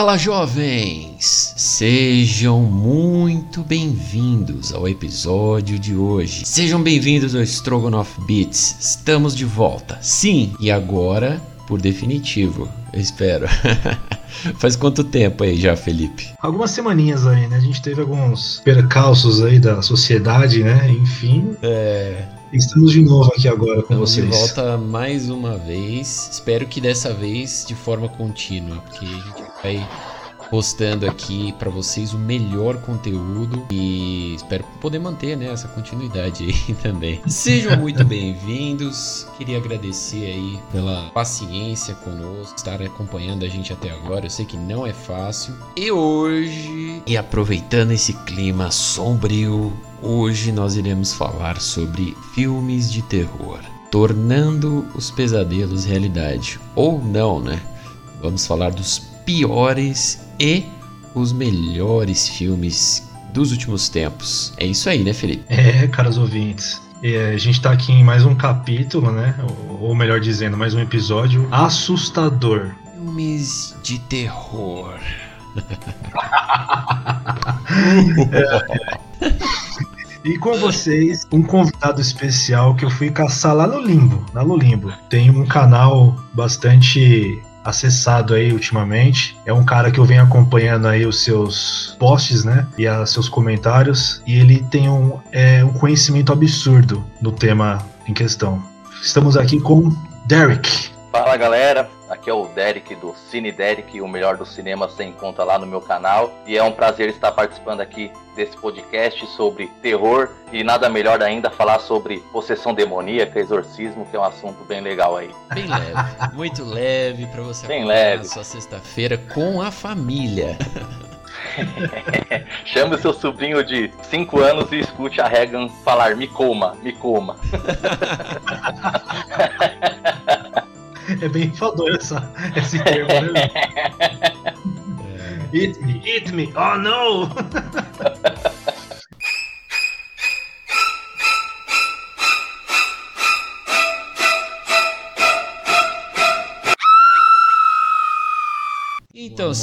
Fala jovens! Sejam muito bem-vindos ao episódio de hoje. Sejam bem-vindos ao Strogonoff Beats. Estamos de volta. Sim, e agora, por definitivo, eu espero. Faz quanto tempo aí já, Felipe? Algumas semaninhas aí, né? A gente teve alguns percalços aí da sociedade, né? Enfim. É, Estamos de novo aqui agora com Estamos vocês. de volta mais uma vez. Espero que dessa vez de forma contínua, porque a gente vai postando aqui pra vocês o melhor conteúdo e espero poder manter né, essa continuidade aí também. Sejam muito bem-vindos. Queria agradecer aí pela paciência conosco, estar acompanhando a gente até agora. Eu sei que não é fácil. E hoje, e aproveitando esse clima sombrio, hoje nós iremos falar sobre filmes de terror, tornando os pesadelos realidade ou não, né? Vamos falar dos piores e os melhores filmes dos últimos tempos. É isso aí, né, Felipe? É, caros ouvintes. É, a gente tá aqui em mais um capítulo, né? Ou, ou melhor dizendo, mais um episódio assustador. Filmes de terror. E com vocês, um convidado especial que eu fui caçar lá no Limbo, lá no Limbo. Tem um canal bastante acessado aí ultimamente. É um cara que eu venho acompanhando aí os seus posts, né? E os seus comentários. E ele tem um, é, um conhecimento absurdo no tema em questão. Estamos aqui com Derek. Fala galera, aqui é o Derek do Cine Derek, o melhor do cinema você encontra lá no meu canal. E é um prazer estar participando aqui desse podcast sobre terror e nada melhor ainda falar sobre possessão demoníaca, exorcismo, que é um assunto bem legal aí. Bem leve, muito leve pra você Bem leve. sua sexta-feira com a família. Chame o seu sobrinho de 5 anos e escute a Regan falar: me coma, me coma. É bem enfadonho essa, esse termo, né? Eat me, eat me, oh no! Então, Vamos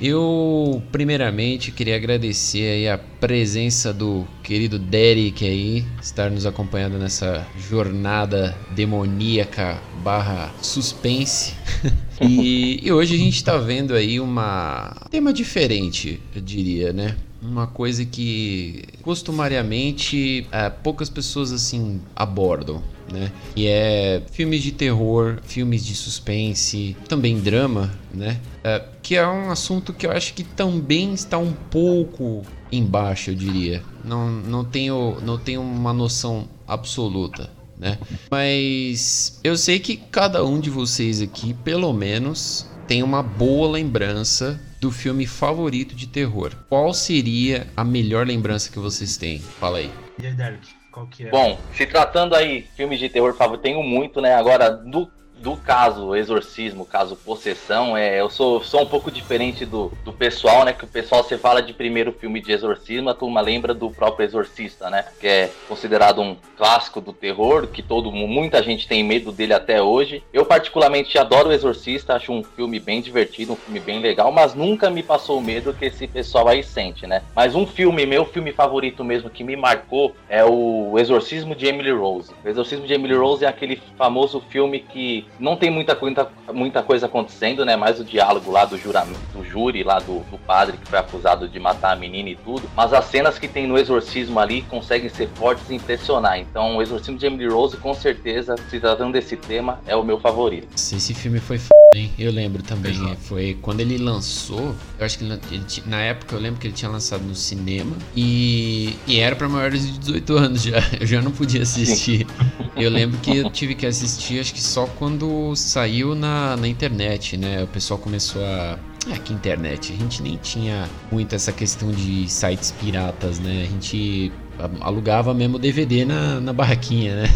eu primeiramente queria agradecer aí a presença do querido Derek aí, estar nos acompanhando nessa jornada demoníaca barra suspense. e, e hoje a gente tá vendo aí uma um tema diferente, eu diria, né? Uma coisa que costumariamente eh, poucas pessoas assim abordam, né? E é filmes de terror, filmes de suspense, também drama, né? É, que é um assunto que eu acho que também está um pouco embaixo, eu diria. Não, não, tenho, não tenho uma noção absoluta, né? Mas eu sei que cada um de vocês aqui, pelo menos, tem uma boa lembrança do filme favorito de terror. Qual seria a melhor lembrança que vocês têm? Fala aí. E aí, Derek, qual que é? Bom, se tratando aí filmes de terror favorito, tenho muito, né? Agora, do, do caso exorcismo, caso possessão, é, eu sou, sou um pouco diferente do, do pessoal, né? Que o pessoal, você fala de primeiro filme de exorcismo, a turma lembra do próprio Exorcista, né? Que é considerado um clássico do terror, que todo mu- muita gente tem medo dele até hoje. Eu particularmente adoro o Exorcista, acho um filme bem divertido, um filme bem legal, mas nunca me passou o medo que esse pessoal aí sente, né? Mas um filme, meu filme favorito mesmo que me marcou é o Exorcismo de Emily Rose. O Exorcismo de Emily Rose é aquele famoso filme que não tem muita, muita, muita coisa acontecendo, né? Mais o diálogo lá do, juramento, do júri, lá do, do padre que foi acusado de matar a menina e tudo. Mas as cenas que tem no exorcismo ali conseguem ser fortes e impressionar. Então, o Exorcismo de Emily Rose, com certeza, se tratando desse tema, é o meu favorito. Esse filme foi f... hein? Eu lembro também. Exato. Foi quando ele lançou. Eu acho que ele, ele na época eu lembro que ele tinha lançado no cinema. E, e era pra maiores de 18 anos já. Eu já não podia assistir. Eu lembro que eu tive que assistir, acho que só quando saiu na, na internet, né? O pessoal começou a. É que internet, a gente nem tinha muito essa questão de sites piratas, né? A gente alugava mesmo DVD na, na barraquinha, né?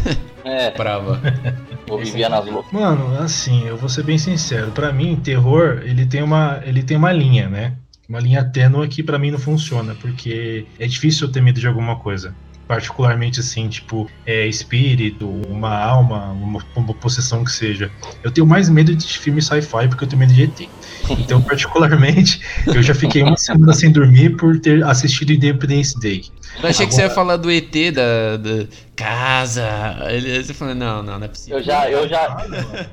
É, Comprava. eu vivia nas loucas. Mano, assim, eu vou ser bem sincero. Pra mim, terror, ele tem uma, ele tem uma linha, né? Uma linha tênue que pra mim não funciona, porque é difícil eu ter medo de alguma coisa. Particularmente assim, tipo, é, espírito, uma alma, uma, uma possessão que seja. Eu tenho mais medo de filme sci-fi porque eu tenho medo de ET. Então, particularmente, eu já fiquei uma semana sem dormir por ter assistido Independence Day. Eu achei Agora... que você ia falar do ET da, da casa. Ele, você falou, não, não, não é possível. Eu já, eu já,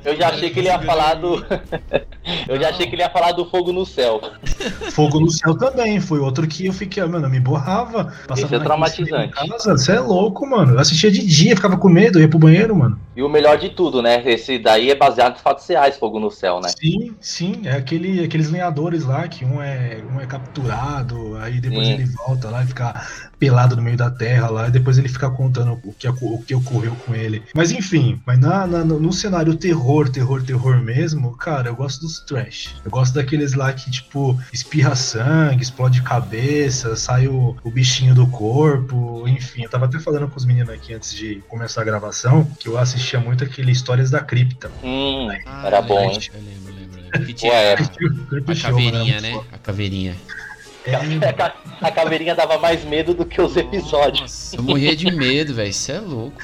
eu já achei que ele ia falar do. eu já achei que ele ia falar do fogo no céu. Fogo no céu também, foi outro que eu fiquei, mano, eu me borrava. Esse é traumatizante. Você é louco, mano. Eu assistia de dia, ficava com medo, ia pro banheiro, mano. E o melhor de tudo, né? Esse daí é baseado em fatos reais, fogo no céu, né? Sim, sim. É aquele, aqueles lenhadores lá que um é, um é capturado, aí depois sim. ele volta lá e fica pelado no meio da terra lá, e depois ele fica contando o que, o que ocorreu com ele. Mas enfim, mas na, na, no cenário terror, terror, terror mesmo, cara, eu gosto dos trash. Eu gosto daqueles lá que, tipo, espirra sangue, explode cabeça, sai o, o bichinho do corpo, enfim. Eu tava até falando com os meninos aqui antes de começar a gravação, que eu assistia muito aquele Histórias da Cripta. Hum, era bom, hein? Eu lembro, lembro. Que tinha Ué, a caveirinha, né? A caveirinha. É. A, caveirinha dava mais medo do que os episódios. Nossa, eu morria de medo, velho. Isso é louco.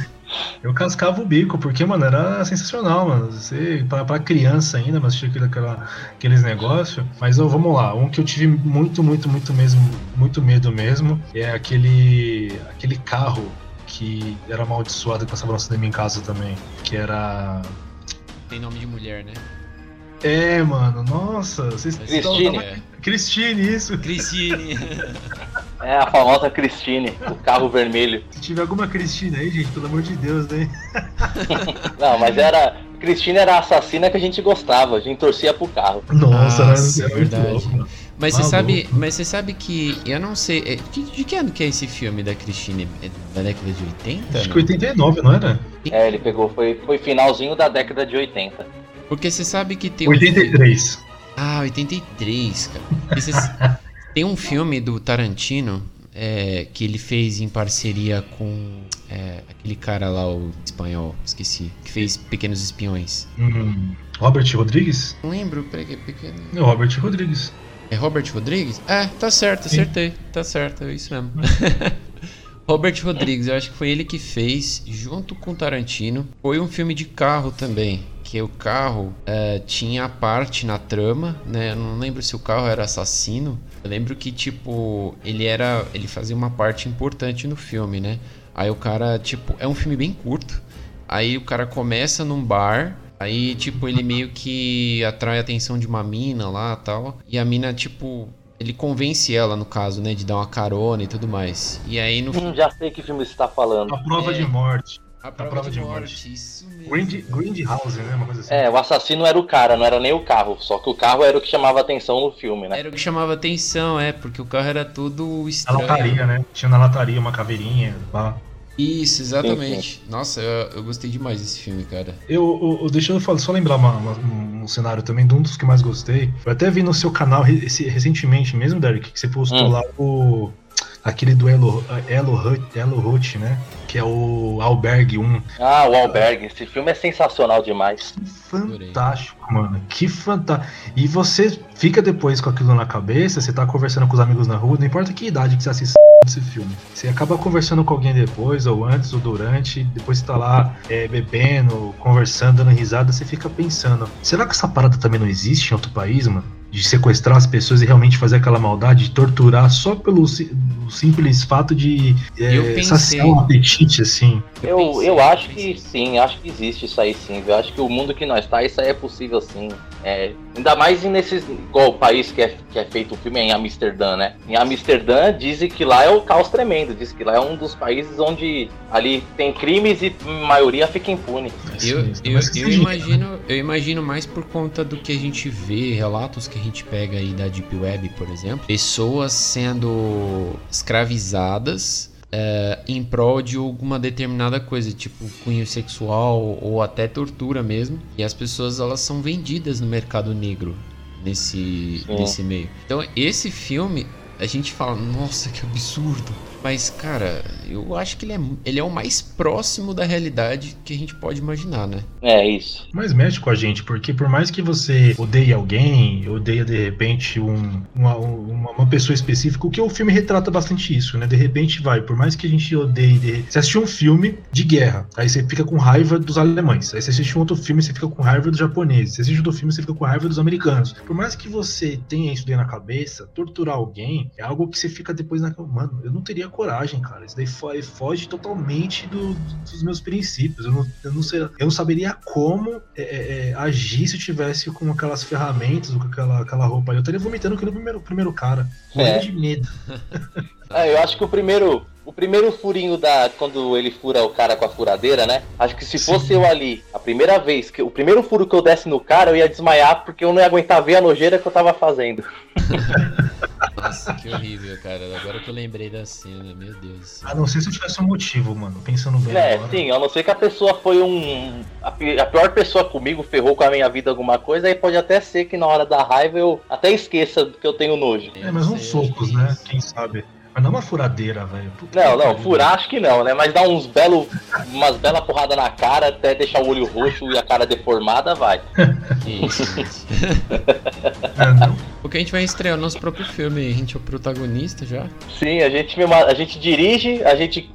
Eu cascava o bico, porque, mano, era sensacional, mano. Você, pra, pra criança ainda, mas tinha aquele, aquela, aqueles negócios. Mas ó, vamos lá, um que eu tive muito, muito, muito mesmo, muito medo mesmo, é aquele. aquele carro que era amaldiçoado que passava no cinema em casa também. Que era. Tem nome de mulher, né? É, mano, nossa, vocês Cristine. Tava... Cristine, isso. Cristine. É a famosa Cristine, o carro vermelho. Se tiver alguma Cristine aí, gente, pelo amor de Deus, né? Não, mas era. Cristine era a assassina que a gente gostava, a gente torcia pro carro. Nossa, Nossa é verdade. Louco, mas você sabe, mas você sabe que eu não sei, é, de, de que ano que é esse filme da Cristine? É da década de 80? Acho que 89, não era? É, ele pegou, foi, foi finalzinho da década de 80. Porque você sabe que tem 83. Um ah, 83, cara. tem um filme do Tarantino é, que ele fez em parceria com é, aquele cara lá, o espanhol, esqueci, que fez Pequenos Espiões. Hum, Robert Rodrigues? Não lembro, pequeno. É Robert Rodrigues. É Robert Rodrigues? É, tá certo, acertei. Sim. Tá certo, é isso mesmo. Robert Rodrigues, eu acho que foi ele que fez, junto com Tarantino. Foi um filme de carro também que o carro é, tinha parte na trama, né? Eu não lembro se o carro era assassino. Eu lembro que, tipo, ele era. Ele fazia uma parte importante no filme, né? Aí o cara, tipo, é um filme bem curto. Aí o cara começa num bar. Aí, tipo, ele meio que atrai a atenção de uma mina lá tal. E a mina, tipo, ele convence ela, no caso, né, de dar uma carona e tudo mais. E aí no. Hum, já sei que filme você tá falando. A prova é... de morte. A prova, a prova de, de, morte, morte. isso mesmo. Grind, Grindhouse, né? Uma coisa assim. É, o assassino era o cara, não era nem o carro. Só que o carro era o que chamava atenção no filme, né? Era o que chamava atenção, é, porque o carro era tudo estranho. Na lataria, né? Tinha na lataria uma caveirinha, lá. Isso, exatamente. Sim, sim. Nossa, eu, eu, gostei demais desse filme, cara. Eu, eu deixa eu falar, só lembrar uma, uma, um cenário também de um dos que mais gostei. Eu até vi no seu canal recentemente mesmo, Derek, que você postou hum. lá o aquele do Elo, Elo, Elo Hut, né? Que é o Alberg 1. Ah, o Alberg. Esse filme é sensacional demais. Que fantástico, mano. Que fantástico. E você fica depois com aquilo na cabeça, você tá conversando com os amigos na rua, não importa que idade que você assiste esse filme. Você acaba conversando com alguém depois, ou antes, ou durante, depois você tá lá é, bebendo, conversando, dando risada, você fica pensando, será que essa parada também não existe em outro país, mano? De sequestrar as pessoas e realmente fazer aquela maldade, de torturar só pelo simples fato de é, saciar um apetite, assim. Eu, eu, eu acho que sim, acho que existe isso aí sim. Eu acho que o mundo que nós está, isso aí é possível sim. É, ainda mais nesses. Igual o país que é, que é feito o filme é em Amsterdã, né? Em Amsterdã dizem que lá é o caos tremendo. Diz que lá é um dos países onde ali tem crimes e a maioria fica impune. Eu, eu, eu, imagino, eu imagino mais por conta do que a gente vê, relatos que a gente pega aí da Deep Web, por exemplo. Pessoas sendo escravizadas é, em prol de alguma determinada coisa, tipo cunho sexual ou até tortura mesmo. E as pessoas elas são vendidas no mercado negro nesse, nesse meio. Então esse filme a gente fala, nossa, que absurdo. Mas, cara, eu acho que ele é, ele é o mais próximo da realidade que a gente pode imaginar, né? É, isso. Mas mexe com a gente, porque por mais que você odeie alguém, odeia de repente um, uma, uma, uma pessoa específica, o que o filme retrata bastante isso, né? De repente vai, por mais que a gente odeie. De... Você assistiu um filme de guerra, aí você fica com raiva dos alemães. Aí você assiste um outro filme, você fica com raiva dos japoneses. Você assiste outro filme, você fica com raiva dos americanos. Por mais que você tenha isso dentro na cabeça, torturar alguém é algo que você fica depois na. Mano, eu não teria coragem, cara. Isso daí foge totalmente do, dos meus princípios. Eu não, eu não, sei, eu não saberia como é, é, é, agir se eu tivesse com aquelas ferramentas ou com aquela, aquela roupa ali. Eu estaria vomitando que no primeiro, primeiro cara. Morrendo É. de medo. É, eu acho que o primeiro. O primeiro furinho da. Quando ele fura o cara com a furadeira, né? Acho que se Sim. fosse eu ali, a primeira vez, que o primeiro furo que eu desse no cara, eu ia desmaiar porque eu não ia aguentar ver a nojeira que eu tava fazendo. Nossa, que horrível, cara. Agora que eu lembrei da cena, meu Deus. A não ser se eu tivesse um motivo, mano. Pensando bem É, agora. sim, a não ser que a pessoa foi um. A, pi- a pior pessoa comigo, ferrou com a minha vida alguma coisa, aí pode até ser que na hora da raiva eu até esqueça que eu tenho nojo. É, mas uns socos, né? Quem sabe? Mas não uma furadeira, velho. Não, não, furar acho que não, né? Mas dar uns belo, umas belas porradas na cara, até deixar o olho roxo e a cara deformada, vai. É, não. Porque a gente vai estrear o nosso próprio filme, a gente é o protagonista já. Sim, a gente, mesmo, a gente dirige, a gente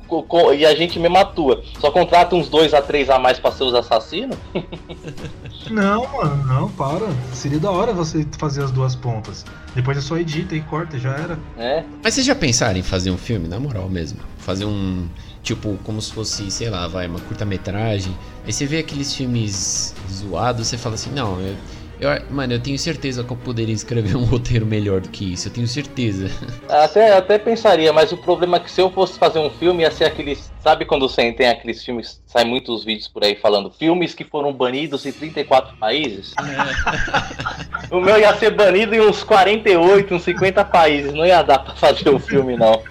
e a gente mesmo atua. Só contrata uns dois a três a mais pra ser os assassinos. Não, mano, não, para. Seria da hora você fazer as duas pontas. Depois é só edita e corta, e já era. né? Mas vocês já pensaram em fazer um filme, na moral mesmo? Fazer um. Tipo, como se fosse, sei lá, vai, uma curta-metragem. Aí você vê aqueles filmes zoados, você fala assim, não, eu, eu- Mano, eu tenho certeza que eu poderia escrever um roteiro melhor do que isso, eu tenho certeza. Até, até pensaria, mas o problema é que se eu fosse fazer um filme, ia ser aqueles. Sabe quando você tem aqueles filmes, sai muitos vídeos por aí falando, filmes que foram banidos em 34 países? o meu ia ser banido em uns 48, uns 50 países, não ia dar pra fazer o filme, não.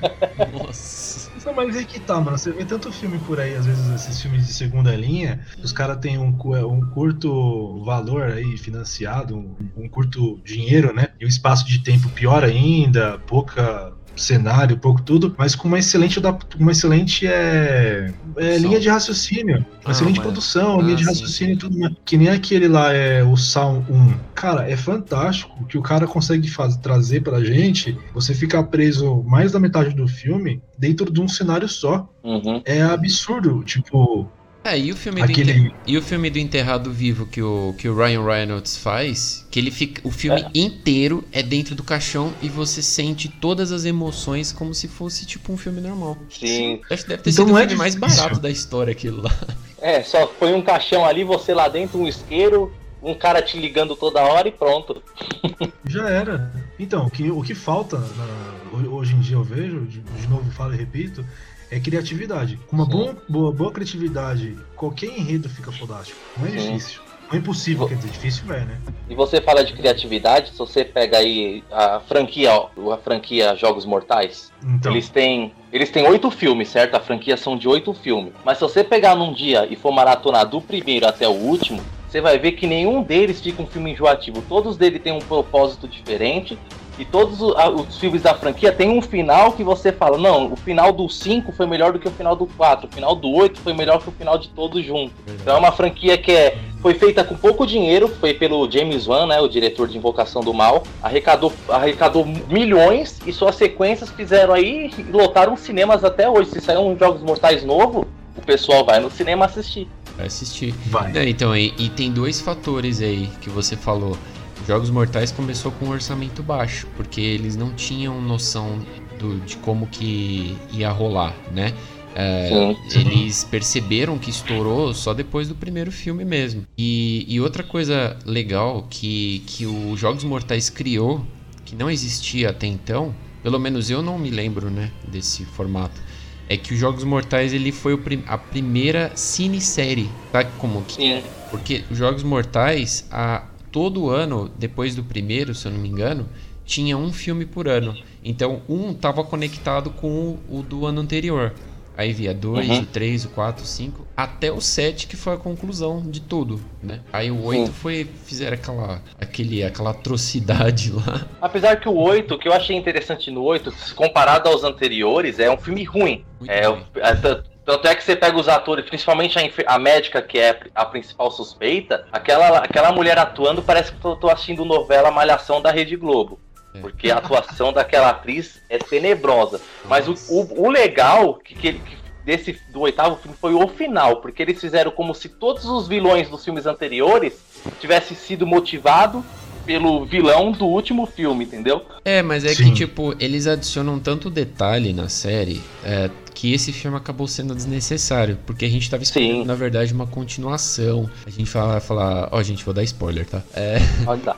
Nossa. Não, mas aí que tá, mano. Você vê tanto filme por aí, às vezes esses filmes de segunda linha, os caras têm um, cu- um curto valor aí financiado, um, um curto dinheiro, né? E um espaço de tempo pior ainda, pouca cenário, pouco tudo, mas com uma excelente uma excelente é, é, linha de raciocínio, uma Ah, excelente mas- produção, ah, linha de sim, raciocínio e tudo mais. Que nem aquele lá é o Sal 1. Cara, é fantástico que o cara consegue faz, trazer pra gente. Você ficar preso mais da metade do filme dentro de um cenário só. Uhum. É absurdo, tipo, É, e o filme do aquele Enter- E o filme do Enterrado Vivo que o, que o Ryan Reynolds faz, que ele fica. O filme É. inteiro é dentro do caixão e você sente todas as emoções como se fosse tipo um filme normal. Sim. Acho que deve ter Então sido o é filme mais barato da história aquilo lá. É, só põe um caixão ali, você lá dentro, um isqueiro, um cara te ligando toda hora e pronto. já era. Então, o que, o que falta na- ho- hoje em dia eu vejo, de, de novo falo e repito, é criatividade. Com uma boa, boa, boa criatividade, qualquer enredo fica fodástico. Não é Sim. difícil. Não é impossível, quer dizer, difícil é, né? E você fala de criatividade, se você pega aí a franquia, a franquia Jogos Mortais, Então, eles têm. Eles têm oito filmes, certo? A franquia são de oito filmes. Mas se você pegar num dia e for maratonar do primeiro até o último, você vai ver que nenhum deles fica um filme enjoativo. Todos deles têm um propósito diferente. E todos os filmes da franquia têm um final que você fala, não, o final do 5 foi melhor do que o final do 4, o final do 8 foi melhor que o final de todos juntos. Então é uma franquia que é, foi feita com pouco dinheiro, foi pelo James Wan, né, o diretor de Invocação do Mal, arrecadou, arrecadou milhões e suas sequências fizeram aí e lotaram cinemas até hoje. Se sair um Jogos Mortais novo, o pessoal vai no cinema assistir. Vai assistir. vai. É, então, e, e tem dois fatores aí que você falou. Jogos Mortais começou com um orçamento baixo, porque eles não tinham noção do, de como que ia rolar, né? É, eles perceberam que estourou só depois do primeiro filme mesmo. E, e outra coisa legal que, que o Jogos Mortais criou, que não existia até então, pelo menos eu não me lembro, né, desse formato, é que o Jogos Mortais ele foi o prim- a primeira cinesérie, sabe como que Sim. porque os Jogos Mortais, a, todo ano, depois do primeiro, se eu não me engano, tinha um filme por ano. Então, um estava conectado com o, o do ano anterior. Aí via 2, uhum. o 3, o 4, o 5, até o 7 que foi a conclusão de tudo, né? Aí o 8 foi fizeram aquela aquele aquela atrocidade lá. Apesar que o 8, o que eu achei interessante no 8, comparado aos anteriores, é um filme ruim. Muito é, ruim. é tanto é que você pega os atores, principalmente a, a, médica, que é a principal suspeita, aquela, aquela mulher atuando parece que eu tô assistindo novela Malhação da Rede Globo. É. Porque a atuação daquela atriz é tenebrosa. Mas o, o, o legal que, que, que desse do oitavo filme foi o final, porque eles fizeram como se todos os vilões dos filmes anteriores tivessem sido motivados pelo vilão do último filme, entendeu? É, mas é Sim. que, tipo, eles adicionam tanto detalhe na série é, que esse filme acabou sendo desnecessário, porque a gente tava esperando, Sim. na verdade, uma continuação. A gente fala, falar, ó, oh, gente, vou dar spoiler, tá? É,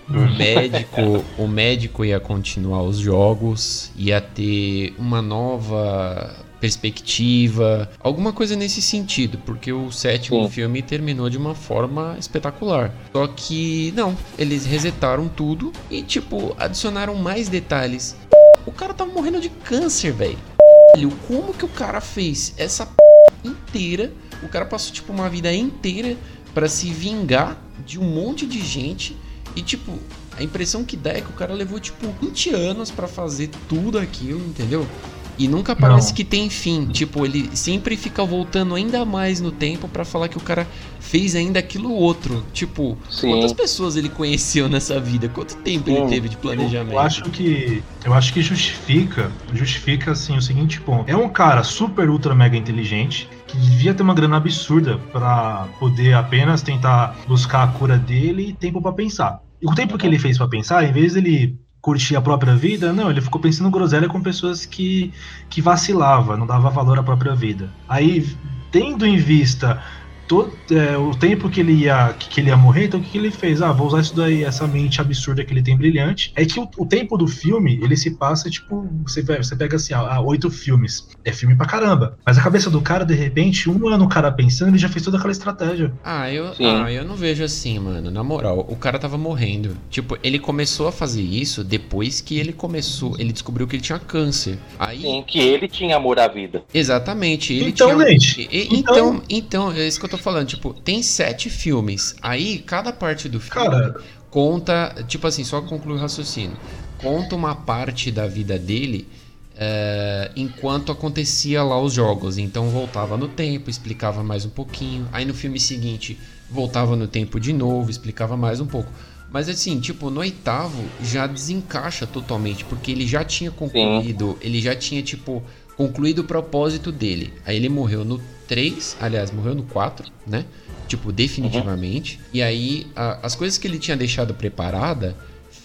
o médico, o médico ia continuar os jogos, ia ter uma nova perspectiva, alguma coisa nesse sentido, porque o sétimo Sim. filme terminou de uma forma espetacular. Só que não, eles resetaram tudo e tipo adicionaram mais detalhes. O cara tava morrendo de câncer, velho. Como que o cara fez essa p... inteira? O cara passou tipo uma vida inteira para se vingar de um monte de gente e tipo a impressão que dá é que o cara levou tipo 20 anos para fazer tudo aquilo, entendeu? E nunca parece Não. que tem fim. Tipo, ele sempre fica voltando ainda mais no tempo para falar que o cara fez ainda aquilo outro. Tipo, Sim. quantas pessoas ele conheceu nessa vida? Quanto tempo ele teve de planejamento? Eu acho que eu acho que justifica, justifica assim o seguinte ponto. É um cara super ultra mega inteligente que devia ter uma grana absurda para poder apenas tentar buscar a cura dele e tempo para pensar. E o tempo que ele fez para pensar, em vez dele curtir a própria vida, não, ele ficou pensando groselha com pessoas que, que vacilava, não dava valor à própria vida. Aí, tendo em vista todo, é, o tempo que ele ia que ele ia morrer, então o que, que, ele fez? Ah, vou usar isso daí, essa mente absurda que ele tem brilhante. É que o, o tempo do filme, ele se passa, tipo, você, você pega assim, ah, oito filmes. É filme pra caramba. Mas a cabeça do cara, de repente, um ano o cara pensando, ele já fez toda aquela estratégia. Ah, eu, ah, eu não vejo assim, mano. Na moral, o cara tava morrendo. Tipo, ele começou a fazer isso depois que ele começou, ele descobriu que ele tinha câncer. Aí... Sim, que ele tinha amor à vida. Exatamente. Ele então, tinha... gente. E, então, então, então, é isso que eu tô tô falando, tipo, tem sete filmes. Aí, cada parte do filme Cara... conta, tipo assim, só concluir o raciocínio. Conta uma parte da vida dele é, enquanto acontecia lá os jogos. Então voltava no tempo, explicava mais um pouquinho. Aí no filme seguinte voltava no tempo de novo, explicava mais um pouco. Mas assim, tipo, no oitavo já desencaixa totalmente, porque ele já tinha concluído, Sim. ele já tinha, tipo, concluído o propósito dele. Aí ele morreu no 3, aliás, morreu no 4, né? Tipo, definitivamente. Uhum. E aí, a, as coisas que ele tinha deixado preparada,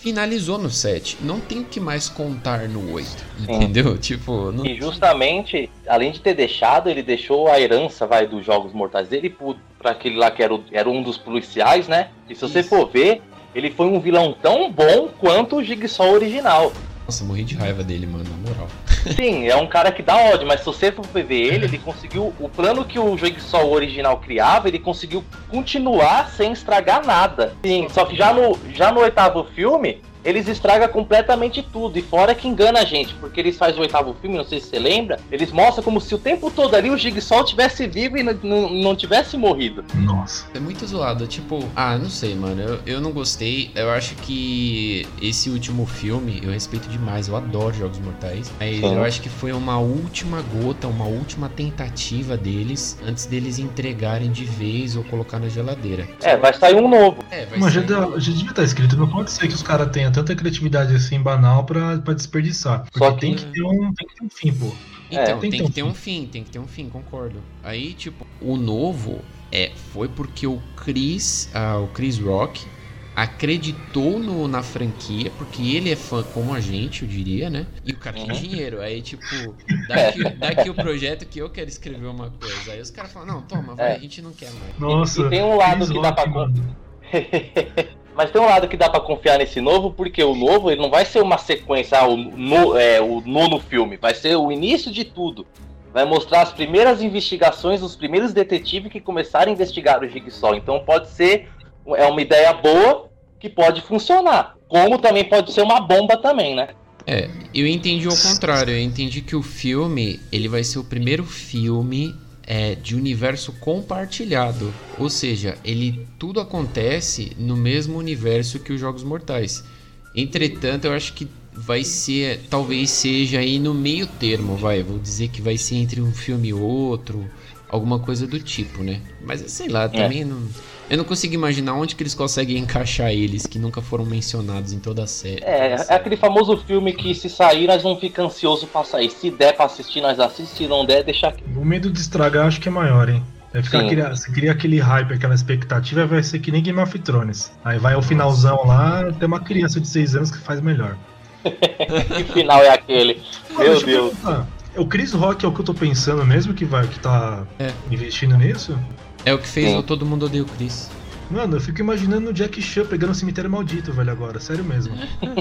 finalizou no 7. Não tem o que mais contar no 8. Entendeu? Tipo. Não... E justamente, além de ter deixado, ele deixou a herança, vai, dos Jogos Mortais dele para aquele lá que era, o, era um dos policiais, né? E se Isso. você for ver, ele foi um vilão tão bom quanto o Jigsaw original. Nossa, morri de raiva dele, mano, na moral. Sim, é um cara que dá ódio, mas se você for ver ele, ele conseguiu. O plano que o Jigsaw original criava, ele conseguiu continuar sem estragar nada. Sim, só que já no, já no oitavo filme, eles estragam completamente tudo. E fora que engana a gente, porque eles fazem o oitavo filme, não sei se você lembra, eles mostram como se o tempo todo ali o Jigsaw tivesse vivo e não, não tivesse morrido. Nossa. É muito zoado. Tipo, ah, não sei, mano. Eu, eu não gostei. Eu acho que esse último filme, eu respeito demais. Eu adoro Jogos Mortais. Mas Sim. eu acho que foi uma última gota, uma última tentativa deles antes deles entregarem de vez ou colocar na geladeira. É, vai sair um novo. É, vai Mas sair... já, já devia estar escrito. Não pode ser que os caras tenham tanta criatividade assim banal pra, pra desperdiçar. Porque Só que... tem, que ter um, tem que ter um fim, pô. Então, é, tem, tem, que ter um fim. tem que ter um fim, concordo. Aí, tipo, o novo é, foi porque o Chris, uh, o Chris Rock acreditou no, na franquia, porque ele é fã como a gente, eu diria, né? E o cara tem uhum. dinheiro. Aí, tipo, daqui, daqui o projeto que eu quero escrever uma coisa. Aí os caras falam, não, toma, vai, é. a gente não quer mais. Nossa, e, e tem um lado Chris que dá pra. Mas tem um lado que dá para confiar nesse novo, porque o novo ele não vai ser uma sequência, ah, o, no, é, o nono filme, vai ser o início de tudo. Vai mostrar as primeiras investigações, os primeiros detetives que começaram a investigar o Jigsaw. Então pode ser é uma ideia boa que pode funcionar. Como também pode ser uma bomba também, né? É, eu entendi ao contrário. Eu entendi que o filme ele vai ser o primeiro filme é, de universo compartilhado. Ou seja, ele tudo acontece no mesmo universo que os Jogos Mortais. Entretanto, eu acho que vai ser, talvez seja aí no meio termo, vai. Vou dizer que vai ser entre um filme e outro, alguma coisa do tipo, né? Mas sei lá, também é. não. Eu não consigo imaginar onde que eles conseguem encaixar eles, que nunca foram mencionados em toda a série. É, é aquele famoso filme que se sair, nós não fica ansioso pra sair. Se der pra assistir, nós assistimos. Se não der, deixa aqui. O medo de estragar acho que é maior, hein? Vai ficar aquele, você cria aquele hype, aquela expectativa, vai ser que nem Game of Thrones. Aí vai o finalzão lá, tem uma criança de 6 anos que faz melhor. que final é aquele? Meu Deus. O Chris Rock é o que eu tô pensando mesmo que vai que tá é. investindo nisso? É o que fez o Todo Mundo Odeia o Chris. Mano, eu fico imaginando o Jack Chan pegando o Cemitério Maldito, velho, agora. Sério mesmo.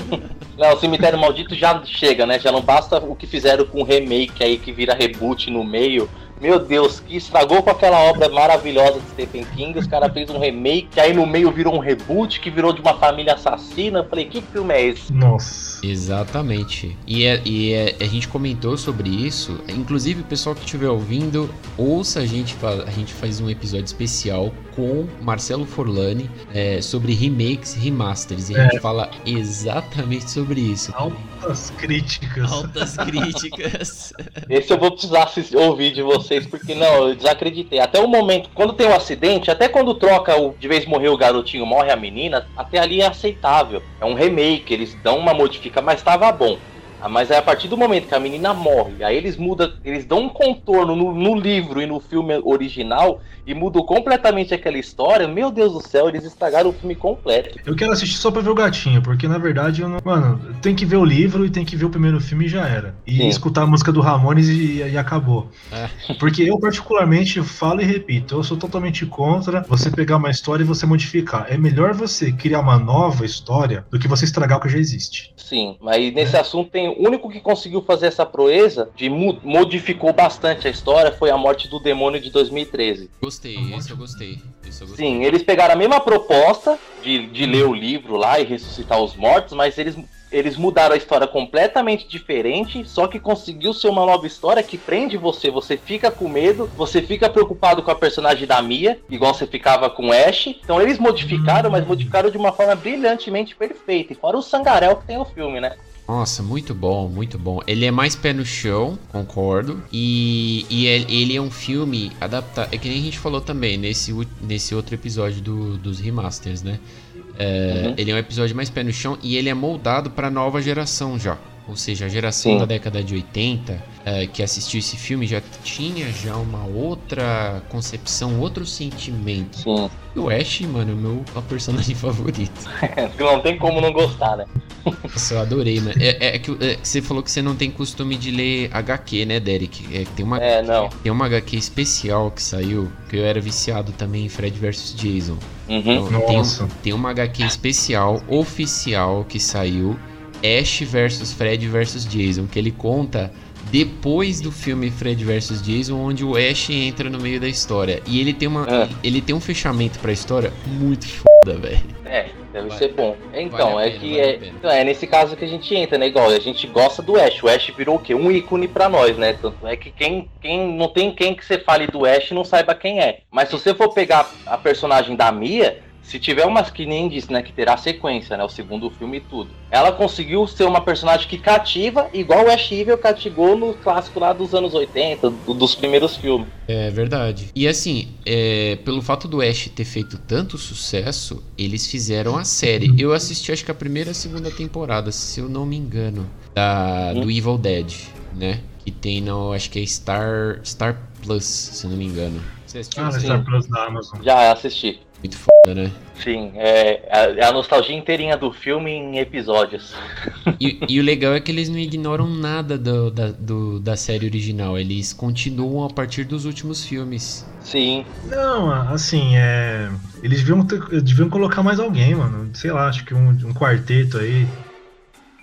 não, o Cemitério Maldito já chega, né? Já não basta o que fizeram com o remake aí, que vira reboot no meio. Meu Deus, que estragou com aquela obra maravilhosa de Stephen King. Os caras fez um remake, que aí no meio virou um reboot, que virou de uma família assassina. Eu falei, que filme é esse? Nossa. Exatamente. E, é, e é, a gente comentou sobre isso. Inclusive, o pessoal que estiver ouvindo, ouça a gente. A gente faz um episódio especial com Marcelo Forlani é, sobre remakes e remasters. E a gente é. fala exatamente sobre isso. Altas críticas. Altas críticas. Esse eu vou precisar ouvir de você vocês, porque não, eu desacreditei. Até o momento, quando tem um acidente, até quando troca o de vez morrer o garotinho, morre a menina, até ali é aceitável. É um remake, eles dão uma modifica, mas tava bom. Ah, mas é a partir do momento que a menina morre, aí eles mudam, eles dão um contorno no, no, livro e no filme original e mudam completamente aquela história. Meu Deus do céu, eles estragaram o filme completo. Eu quero assistir só pra ver o gatinho, porque na verdade eu não. Mano, tem que ver o livro e tem que ver o primeiro filme e já era. E Sim. escutar a música do Ramones e, e acabou. É. Porque eu, particularmente, falo e repito, eu sou totalmente contra você pegar uma história e você modificar. É melhor você criar uma nova história do que você estragar o que já existe. Sim, mas nesse é. assunto tem o único que conseguiu fazer essa proeza, de modificou bastante a história, foi a morte do demônio de 2013. Gostei, esse eu gostei. Esse eu gostei. Sim, eles pegaram a mesma proposta de, de ler o livro lá e ressuscitar os mortos, mas eles eles mudaram a história completamente diferente, só que conseguiu ser uma nova história que prende você. Você fica com medo, você fica preocupado com a personagem da Mia, igual você ficava com o Ash. Então eles modificaram, mas modificaram de uma forma brilhantemente perfeita. E fora o sangarel que tem o filme, né? Nossa, muito bom, muito bom. Ele é mais pé no chão, concordo. E, e ele é um filme adaptado. É que nem a gente falou também nesse, nesse outro episódio do, dos remasters, né? É, uhum. Ele é um episódio mais pé no chão e ele é moldado para nova geração já. Ou seja, a geração Sim. da década de 80 é, que assistiu esse filme já tinha já uma outra concepção, outro sentimento. Sim. E o Ash, mano, é o meu personagem favorito. não tem como não gostar, né? Nossa, eu adorei, mano. É, é, que, é, você falou que você não tem costume de ler HQ, né, Derek? É, tem uma, é, não. Tem uma HQ especial que saiu, que eu era viciado também em Fred vs Jason. Uhum. Então, Nossa. Tem, tem uma HQ especial, oficial, que saiu Ash versus Fred versus Jason, que ele conta depois do filme Fred vs Jason, onde o Ash entra no meio da história. E ele tem uma é. ele tem um fechamento para a história muito foda, velho. É, deve vale, ser bom. Então, vale é pena, que vale é, então, é nesse caso que a gente entra, né? Igual, a gente gosta do Ash. O Ash virou o quê? Um ícone para nós, né? Tanto é que quem, quem não tem quem que você fale do Ash não saiba quem é. Mas se você for pegar a personagem da Mia, se tiver umas que nem disse, né, que terá sequência, né, o segundo filme e tudo. Ela conseguiu ser uma personagem que cativa, igual o Ash Evil cativou no clássico lá dos anos 80, do, dos primeiros filmes. É verdade. E assim, é, pelo fato do Ash ter feito tanto sucesso, eles fizeram a série. Eu assisti acho que a primeira e a segunda temporada, se eu não me engano, da, do hum. Evil Dead, né? Que tem no, acho que é Star, Star Plus, se eu não me engano. Você assistiu? Ah, Star Plus da Amazon. Já assisti. Muito foda, né? Sim, é, é a nostalgia inteirinha do filme em episódios. E, e o legal é que eles não ignoram nada do, da, do, da série original, eles continuam a partir dos últimos filmes. Sim. Não, assim, é. Eles deviam, ter, deviam colocar mais alguém, mano. Sei lá, acho que um, um quarteto aí.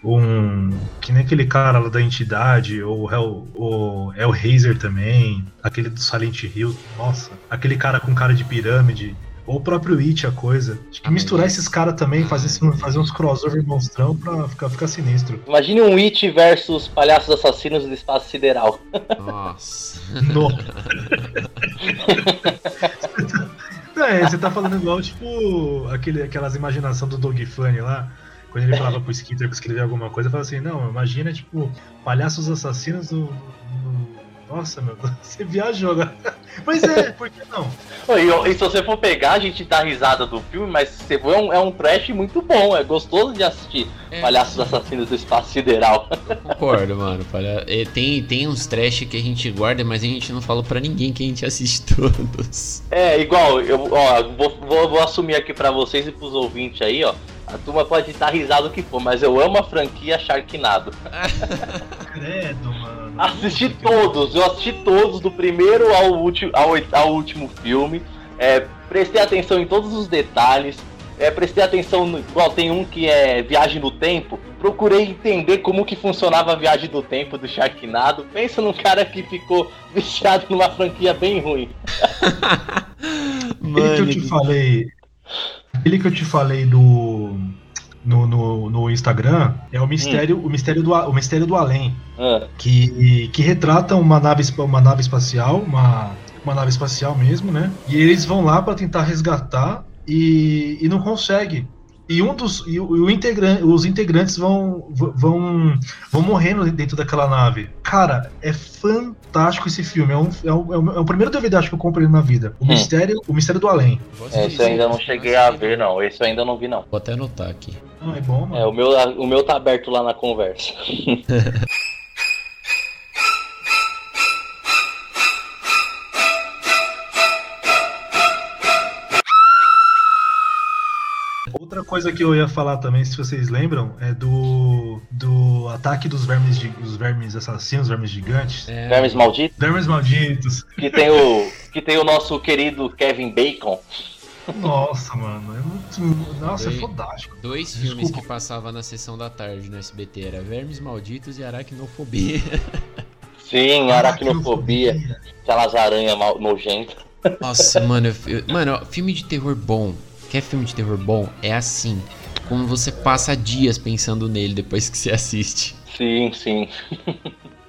Um. Que nem aquele cara lá da entidade, ou Hell, o Hellraiser também. Aquele do Silent Hill. Nossa, aquele cara com cara de pirâmide Ou o próprio It, a coisa. Acho que misturar esses caras também, fazer, fazer uns crossover monstrão pra ficar, ficar sinistro. Imagine um It versus Palhaços Assassinos do Espaço Sideral. Nossa. No. é, você tá falando igual, tipo, aquele, aquelas imaginação do Dog Funny lá. Quando ele falava pro Skitter pra escrever alguma coisa, eu falava assim, não, imagina, tipo, palhaços assassinos do. Nossa, meu Deus, você viajou agora. Mas é, por que não? E, e se você for pegar, a gente dá risada do filme, mas você é um, é um trash muito bom, é gostoso de assistir. É, Palhaços Assassinos do Espaço Sideral. Concordo, mano. palha- é, Tem, tem uns trash que a gente guarda, mas a gente não fala pra ninguém que a gente assiste todos. É, igual, eu ó, vou, vou, vou assumir aqui pra vocês e pros ouvintes aí, ó. A turma pode dar risada o que for, mas eu amo a franquia Sharknado. Credo, mano. Assisti todos, eu assisti todos, do primeiro ao, ulti, ao, ao último filme. É, prestei atenção em todos os detalhes. É, prestei atenção, no, igual tem um que é Viagem no Tempo. Procurei entender como que funcionava a Viagem do Tempo do Sharknado. Pensa num cara que ficou viciado numa franquia bem ruim. Aquele que eu te falei. Aquele que eu te falei do. No, no, no Instagram é o mistério, o mistério do, o mistério do além. Ah, que, que retrata uma nave, uma nave espacial, uma, uma nave espacial mesmo, né? E eles vão lá para tentar resgatar e, e não consegue. E um dos e o, e o integran- os integrantes vão, vão vão morrendo dentro daquela nave. Cara, é fantástico esse filme. É um, é um, é um- é o primeiro DVD acho que eu comprei na vida. O Hum. mistério, o mistério do além. esse eu ainda não cheguei a ver, não. Esse eu ainda não vi, não. Vou até anotar aqui. Não, é bom, mano. É, o meu, o meu tá aberto lá na conversa. coisa que eu ia falar também, se vocês lembram, é do do ataque dos vermes de, dos vermes assassinos, vermes gigantes. É, Vermes Malditos, Vermes malditos. que tem o, que tem o nosso querido Kevin Bacon. Nossa, mano, é muito, nossa, é fantástico. Dois Desculpa. filmes que passavam na sessão da tarde no SBT era Vermes Malditos e Aracnofobia. Sim, aracnofobia, aquelas aranhas mal- nojentas. Nossa, mano, eu- eu- mano, filme de terror bom. Quer filme de terror bom? É assim. Como você passa dias pensando nele depois que você assiste. Sim, sim.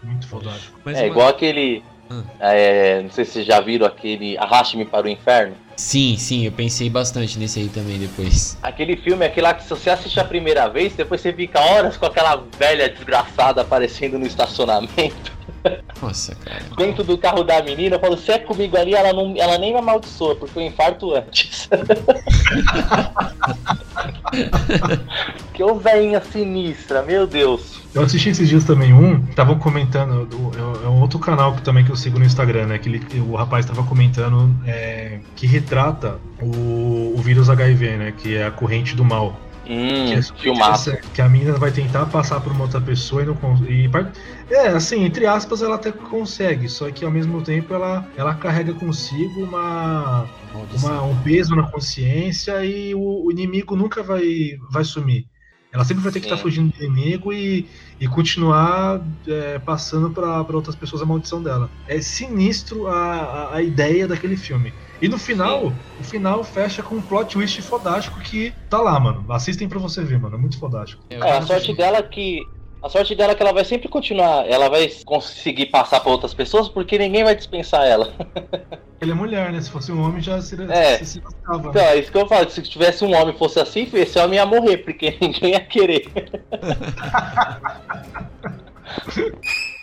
Muito fantástico. É mano, igual aquele. Hum. é, não sei se vocês já viram aquele Arraste-me para o Inferno. Sim, sim, eu pensei bastante nesse aí também depois. Aquele filme, aquele lá que se você assiste a primeira vez, depois você fica horas com aquela velha desgraçada aparecendo no estacionamento. Nossa, cara. Dentro do carro da menina, eu falo, se é comigo ali, ela, não, ela nem me amaldiçoa, porque eu infarto antes. que ô velhinha sinistra, meu Deus. Eu assisti esses dias também um, estavam comentando, do- é é um outro canal que, também que eu sigo no Instagram, né? Que ele- o rapaz estava comentando é, que retrata o, o vírus HIV, né? Que é a corrente do mal. que Hum, é super filmaço. Que a menina vai tentar passar por uma outra pessoa e não consegue. É, assim, entre aspas, ela até consegue, só que ao mesmo tempo ela, ela carrega consigo uma, uma- um peso na consciência e o, o inimigo nunca vai, vai sumir. Ela sempre vai ter que estar Sim. fugindo do inimigo e, e continuar é, passando para outras pessoas a maldição dela. É sinistro a, a, a ideia daquele filme. E no final, o final fecha com um plot twist fodástico que tá lá, mano. Assistem pra você ver, mano. É muito fodástico. É, a sorte dela é que. A sorte dela é que ela vai sempre continuar. Ela vai conseguir passar pra outras pessoas porque ninguém vai dispensar ela. Ele é mulher, né? Se fosse um homem, já seria, É. se, se lascava, Então, é isso que eu falo. Se tivesse um homem e fosse assim, esse homem ia morrer, porque ninguém ia querer.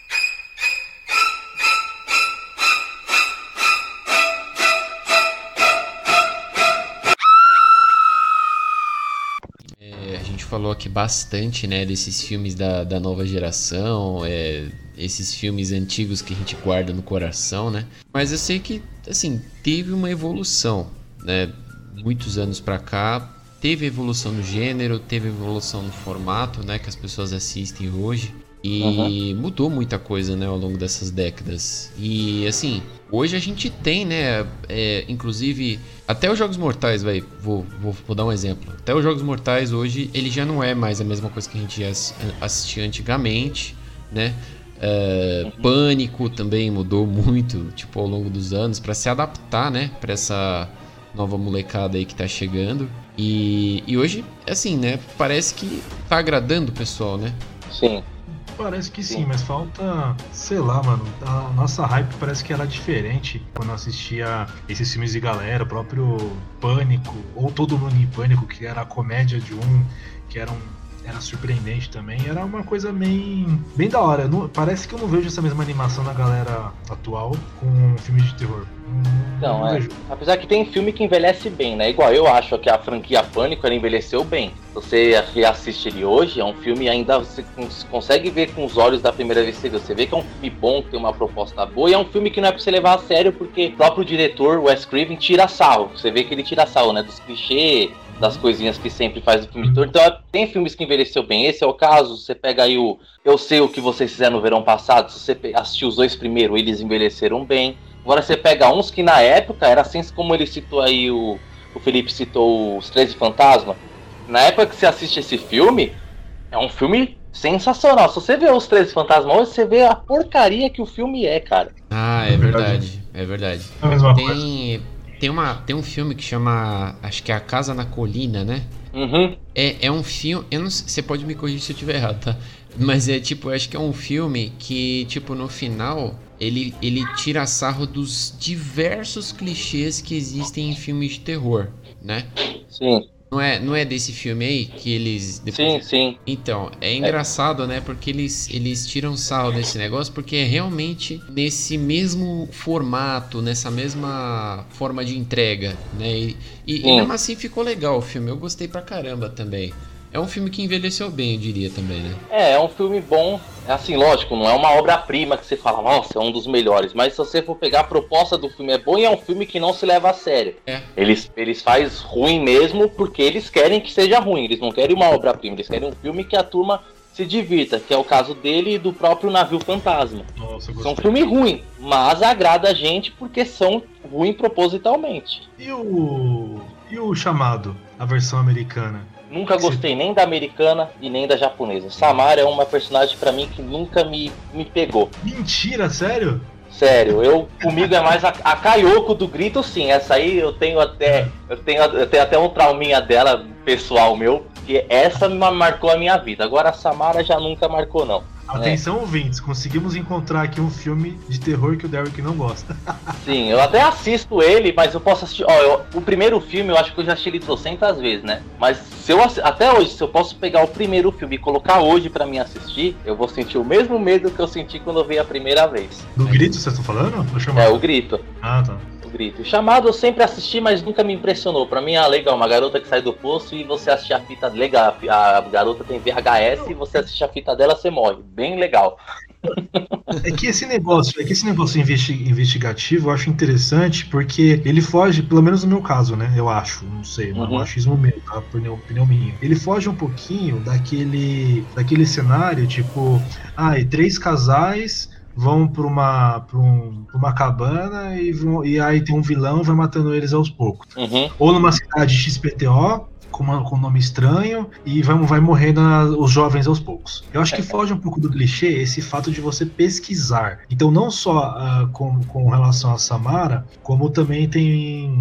falou aqui bastante, né, desses filmes da, da nova geração, é, esses filmes antigos que a gente guarda no coração, né? Mas eu sei que, assim, teve uma evolução, né? Muitos anos pra cá, teve evolução no gênero, teve evolução no formato, né, que as pessoas assistem hoje. E mudou muita coisa, né, ao longo dessas décadas. E assim, hoje a gente tem, né, é, inclusive, até os Jogos Mortais, vai, vou, vou, vou dar um exemplo. Até os Jogos Mortais hoje, ele já não é mais a mesma coisa que a gente ass- assistia antigamente, né? É, Pânico também mudou muito, tipo, ao longo dos anos, para se adaptar, né, para essa nova molecada aí que tá chegando. E, e hoje, assim, né? Parece que tá agradando o pessoal, né? Sim. Parece que sim, mas falta, sei lá, mano. A nossa hype parece que era diferente quando assistia esses filmes de galera, o próprio Pânico, ou Todo Mundo em Pânico, que era a comédia de um, que era um era surpreendente também. Era uma coisa bem, bem da hora. Não, parece que eu não vejo essa mesma animação na galera atual com um filme de terror. Não, não é. Vejo. Apesar que tem filme que envelhece bem, né? Igual eu acho que a franquia Pânico ela envelheceu bem. Você reassiste ele hoje, é um filme ainda você consegue ver com os olhos da primeira vez que você vê que é um filme bom, que tem uma proposta boa, e é um filme que não é pra você levar a sério, porque o próprio diretor, Wes Craven, tira sarro. Você vê que ele tira sarro, né? Dos clichês, das coisinhas que sempre faz o filme terror. Então, tem filmes que envelheceu bem. Esse é o caso. Você pega aí o Eu Sei O Que Vocês Fizeram no Verão Passado. Se você assistiu os dois primeiro, eles envelheceram bem. Agora você pega uns que na época era assim como ele citou aí, o, o Felipe citou os 13 Fantasmas. Na época que você assiste esse filme, é um filme sensacional. Se você vê os 13 Fantasmas hoje, você vê a porcaria que o filme é, cara. Ah, é verdade. É verdade. É a mesma tem, coisa. Tem, uma, tem um filme que chama. Acho que é A Casa na Colina, né? Uhum. É, é um filme. Eu não, você pode me corrigir se eu estiver errado, tá? Mas é tipo, acho que é um filme que, tipo, no final, ele, ele tira sarro dos diversos clichês que existem em filmes de terror, né? Sim. Não é, não é desse filme aí que eles. Depois... Sim, sim. Então, é engraçado, é. né? Porque eles, eles tiram sal desse negócio, porque é realmente nesse mesmo formato, nessa mesma forma de entrega, né? E, e, e mesmo assim ficou legal o filme. Eu gostei pra caramba também. É um filme que envelheceu bem, eu diria também, né? É, é um filme bom. É assim, lógico, não é uma obra-prima que você fala, nossa, é um dos melhores. Mas se você for pegar a proposta do filme, é bom e é um filme que não se leva a sério. É. Eles, eles faz ruim mesmo porque eles querem que seja ruim. Eles não querem uma obra-prima, eles querem um filme que a turma se divirta, que é o caso dele e do próprio Navio Fantasma. Nossa, são um filme ruim, mas agrada a gente porque são ruins propositalmente. E o. E o chamado, a versão americana? Nunca gostei nem da americana e nem da japonesa. Samara é uma personagem para mim que nunca me, me pegou. Mentira, sério? Sério, eu comigo é mais a, a Kayoko do grito, sim. Essa aí eu tenho até eu tenho, eu tenho até um trauminha dela pessoal meu, que essa marcou a minha vida. Agora a Samara já nunca marcou não. Atenção, é. ouvintes, conseguimos encontrar aqui um filme de terror que o Derek não gosta. Sim, eu até assisto ele, mas eu posso assistir. Ó, eu, o primeiro filme eu acho que eu já assisti ele trocentas vezes, né? Mas se eu até hoje, se eu posso pegar o primeiro filme e colocar hoje para mim assistir, eu vou sentir o mesmo medo que eu senti quando eu vi a primeira vez. Do grito, vocês estão falando? É, o grito. Ah, tá chamado eu sempre assisti, mas nunca me impressionou. Pra mim é legal, uma garota que sai do poço e você assiste a fita legal. A garota tem VHS e você assiste a fita dela, você morre. Bem legal. É que esse negócio, é que esse negócio investigativo eu acho interessante porque ele foge, pelo menos no meu caso, né? Eu acho, não sei, uhum. um achismo meu, tá? Por opinião minha. Ele foge um pouquinho daquele, daquele cenário, tipo, ah, e três casais vão para uma, pra um, pra uma cabana e, vão, e aí tem um vilão e vai matando eles aos poucos. Uhum. Ou numa cidade XPTO, com, uma, com um nome estranho, e vai, vai morrendo os jovens aos poucos. Eu acho que é. foge um pouco do clichê esse fato de você pesquisar. Então, não só uh, com, com relação a Samara, como também tem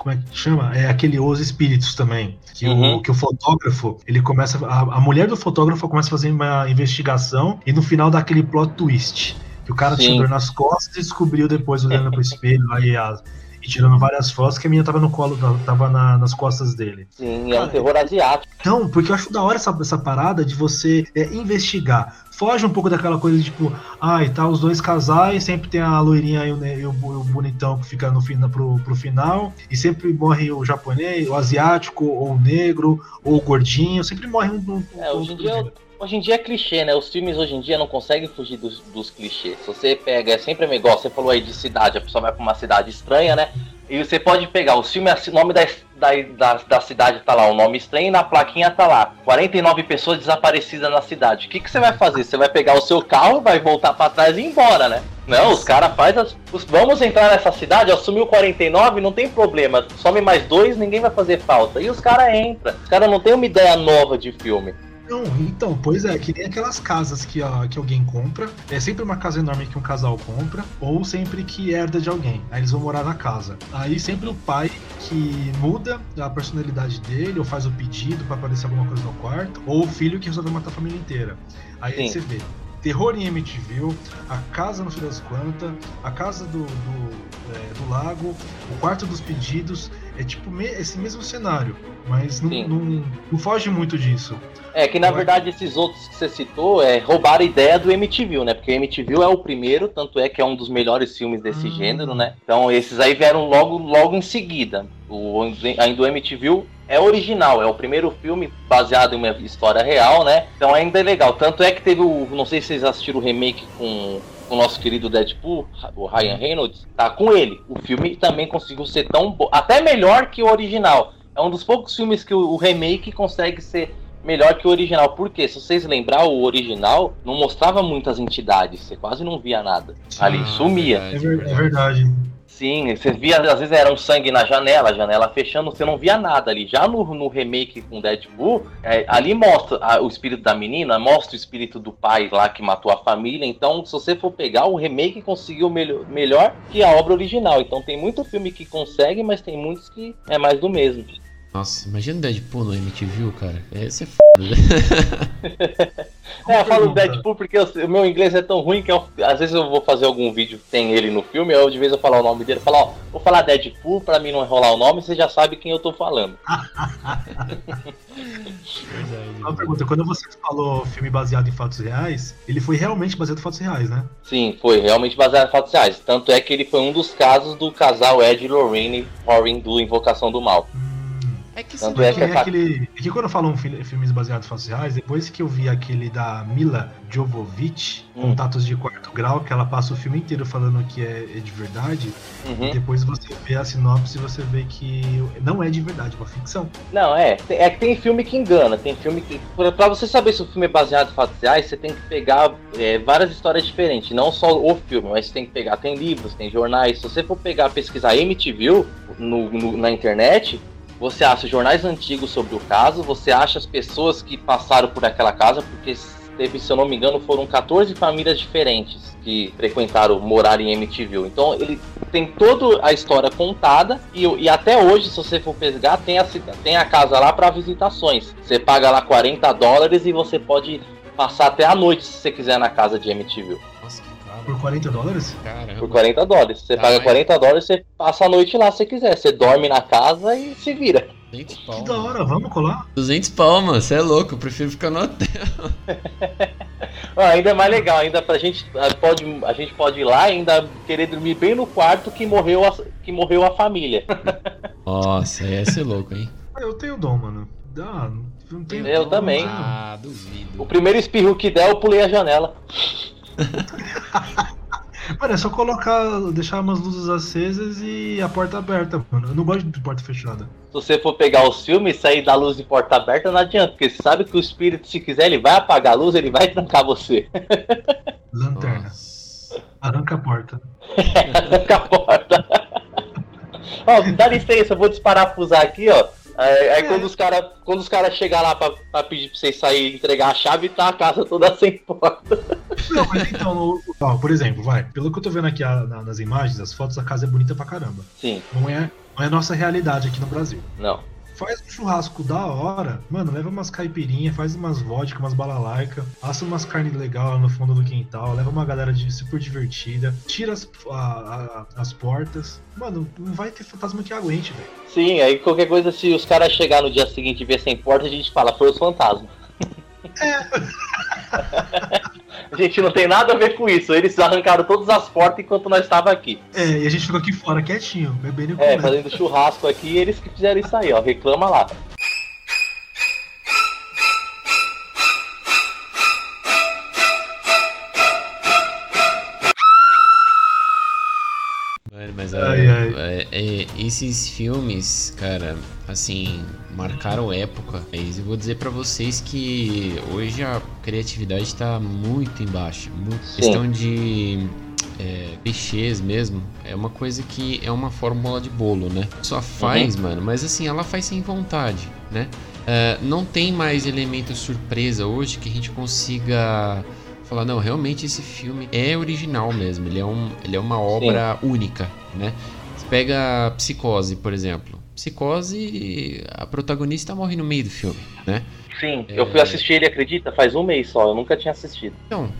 como é que chama? É aquele Os Espíritos também. Que, uhum. o, que o fotógrafo, ele começa. A, a, mulher do fotógrafo começa a fazer uma investigação e no final dá aquele plot twist. Que o cara Sim. tinha dor nas costas e descobriu depois, olhando pro espelho lá e, a, e tirando várias fotos, que a minha tava no colo, tava na, nas costas dele. Sim, é um terror asiático. Então, porque eu acho da hora essa, essa parada de você é, investigar foge um pouco daquela coisa de tipo, ai, ah, tá os dois casais, sempre tem a loirinha e o, e o, o bonitão que fica no fim pro, pro final, e sempre morre o japonês, o asiático, ou o negro, ou o gordinho, sempre morre um. um é, hoje em dia. Hoje em dia é clichê, né? Os filmes hoje em dia não conseguem fugir dos, dos clichês. Se você pega, é sempre negócio, você falou aí de cidade, a pessoa vai pra uma cidade estranha, né? E você pode pegar o filme, o nome da, da, da, cidade tá lá, o nome estranho, e na plaquinha tá lá, 49 pessoas desaparecidas na cidade. O que, que você vai fazer? Você vai pegar o seu carro, vai voltar para trás e ir embora, né? Não, os caras fazem as. Os, vamos entrar nessa cidade, ó, sumiu 49, não tem problema. Some mais dois, ninguém vai fazer falta. E os caras entram. Os caras não tem uma ideia nova de filme. Não, então, pois é, que nem aquelas casas que, ó, que alguém compra. É sempre uma casa enorme que um casal compra, ou sempre que herda de alguém. Aí eles vão morar na casa. Aí sempre o pai que muda a personalidade dele, ou faz o pedido para aparecer alguma coisa no quarto, ou o filho que resolve matar a família inteira. Aí você vê. Terror em MTV, a casa no fim das contas, a casa do, do, é, do lago, o quarto dos pedidos, é tipo me- esse mesmo cenário, mas não, não, não foge muito disso. É que na verdade esses outros que você citou é roubaram a ideia do MTV, né? Porque o MTV é o primeiro, tanto é que é um dos melhores filmes desse Hum. gênero, né? Então esses aí vieram logo, logo em seguida. O ainda o MTV é original, é o primeiro filme baseado em uma história real, né? Então ainda é legal. Tanto é que teve o, não sei se vocês assistiram o remake com o nosso querido Deadpool, o Ryan Reynolds, tá com ele. O filme também conseguiu ser tão bom, até melhor que o original. É um dos poucos filmes que o, o remake consegue ser melhor que o original. Porque, se vocês lembrar, o original não mostrava muitas entidades. Você quase não via nada. Ali, Ah, sumia. É, ver- é verdade. Sim, você via, às vezes era um sangue na janela, janela fechando, você não via nada ali. Já no, no remake com Deadpool, é, ali mostra a- o espírito da menina, mostra o espírito do pai lá que matou a família. Então, se você for pegar, o remake conseguiu melhor, melhor que a obra original. Então, tem muito filme que consegue, mas tem muitos que é mais do mesmo. Nossa, imagina o Deadpool no MTV, cara. Esse é foda. né? É, eu falo. Deadpool porque eu- o meu inglês é tão ruim que eu- às vezes eu vou fazer algum vídeo que tem ele no filme, eu de vez eu falar o nome dele, falar, ó, vou falar Deadpool pra mim não enrolar o nome, você já sabe quem eu tô falando. Uma pergunta, quando você falou filme baseado em fatos reais, ele foi realmente baseado em fatos reais, né? Sim, foi realmente baseado em fatos reais. Tanto é que ele foi um dos casos do casal Ed e Lorraine Warren do Invocação do Mal. Hum, É que Tanto é que nem a- aquele. É que quando falam fi- filmes baseados em fatos reais, depois que eu vi aquele da Mila Jovovich, Hum. Contatos de Quarto Grau, que ela passa o filme inteiro falando que é, é de verdade, e Uhum. depois você vê a sinopse e você vê que não é de verdade, é uma ficção. Não, é. É que tem filme que engana. Tem filme que. Pra, pra você saber se o filme é baseado em fatos reais, você tem que pegar é, várias histórias diferentes. Não só o filme, mas você tem que pegar. Tem livros, tem jornais. Se você for pegar, pesquisar MTV no, no- na internet, você acha jornais antigos sobre o caso, você acha as pessoas que passaram por aquela casa, porque teve, se eu não me engano, foram 14 famílias diferentes que frequentaram morar em MTV. Então ele tem toda a história contada e, e até hoje, se você for pegar, tem a, tem a casa lá para visitações. Você paga lá 40 dólares e você pode passar até a noite se você quiser na casa de MTV. Que. Por 40 dólares? Caramba. Por 40 dólares. Você Tá, paga mas- 40 dólares, você passa a noite lá se você quiser. Você dorme na casa e se vira. 200 Que pau. da mano. hora, vamos colar? 200 pau, mano. Você é louco. Eu prefiro ficar no hotel. Ah, ainda é mais legal, ainda pra gente pode, a gente pode ir lá e ainda querer dormir bem no quarto que morreu a, que morreu a família. Nossa, ia ser louco, hein? Ah, Eu tenho dom, mano. Dá, não tenho Eu dom, também. Ah, duvido. O primeiro espirro que der, eu pulei a janela. Mano, é só colocar, deixar umas luzes acesas e a porta aberta, mano. Eu não gosto de porta fechada. Se você for pegar os filmes e sair da luz de porta aberta, não adianta, porque você sabe que o espírito, se quiser, ele vai apagar a luz, ele vai trancar você. Lanterna. Nossa. Arranca a porta. Tranca a porta. Ó, dá licença, eu vou desparafusar aqui, ó. Aí, aí quando os caras quando os cara chegar lá pra, pra pedir pra vocês saírem e entregar a chave, tá a casa toda sem porta. Não, mas então, no- ó, por exemplo, vai. Pelo que eu tô vendo aqui a- na- nas imagens, as fotos, a casa é bonita pra caramba. Sim, Não é, não é a nossa realidade aqui no Brasil. não. Faz um churrasco da hora, mano, leva umas caipirinhas, faz umas vodka, umas balalaica, assa umas carnes legais lá no fundo do quintal, leva uma galera de, super divertida, tira as, a- a- as portas. Mano, não vai ter fantasma que aguente, velho. Sim, aí qualquer coisa, se os caras chegar no dia seguinte e ver sem porta, a gente fala, foi os fantasmas. a gente não tem nada a ver com isso. Eles arrancaram todas as portas enquanto nós estávamos aqui. É, e a gente ficou aqui fora quietinho, bebendo e É, comendo. fazendo churrasco aqui, eles que fizeram isso aí, ó. Reclama lá. Mas Ai, ai. é, é, esses filmes, cara, assim, marcaram época. Mas eu vou dizer pra vocês que hoje a criatividade tá muito embaixo. Muito. Sim. Questão de é, clichês mesmo. É uma coisa que é uma fórmula de bolo, né? Só faz, Uhum. mano, mas assim, ela faz sem vontade, né? uh, não tem mais elemento surpresa hoje que a gente consiga falar, não, realmente esse filme é original mesmo, ele é, um, ele é uma obra Sim. única, né? Você pega Psicose, por exemplo. Psicose, a protagonista morre no meio do filme, né? Sim, é... eu fui assistir ele, acredita? Faz um mês só, eu nunca tinha assistido. Então,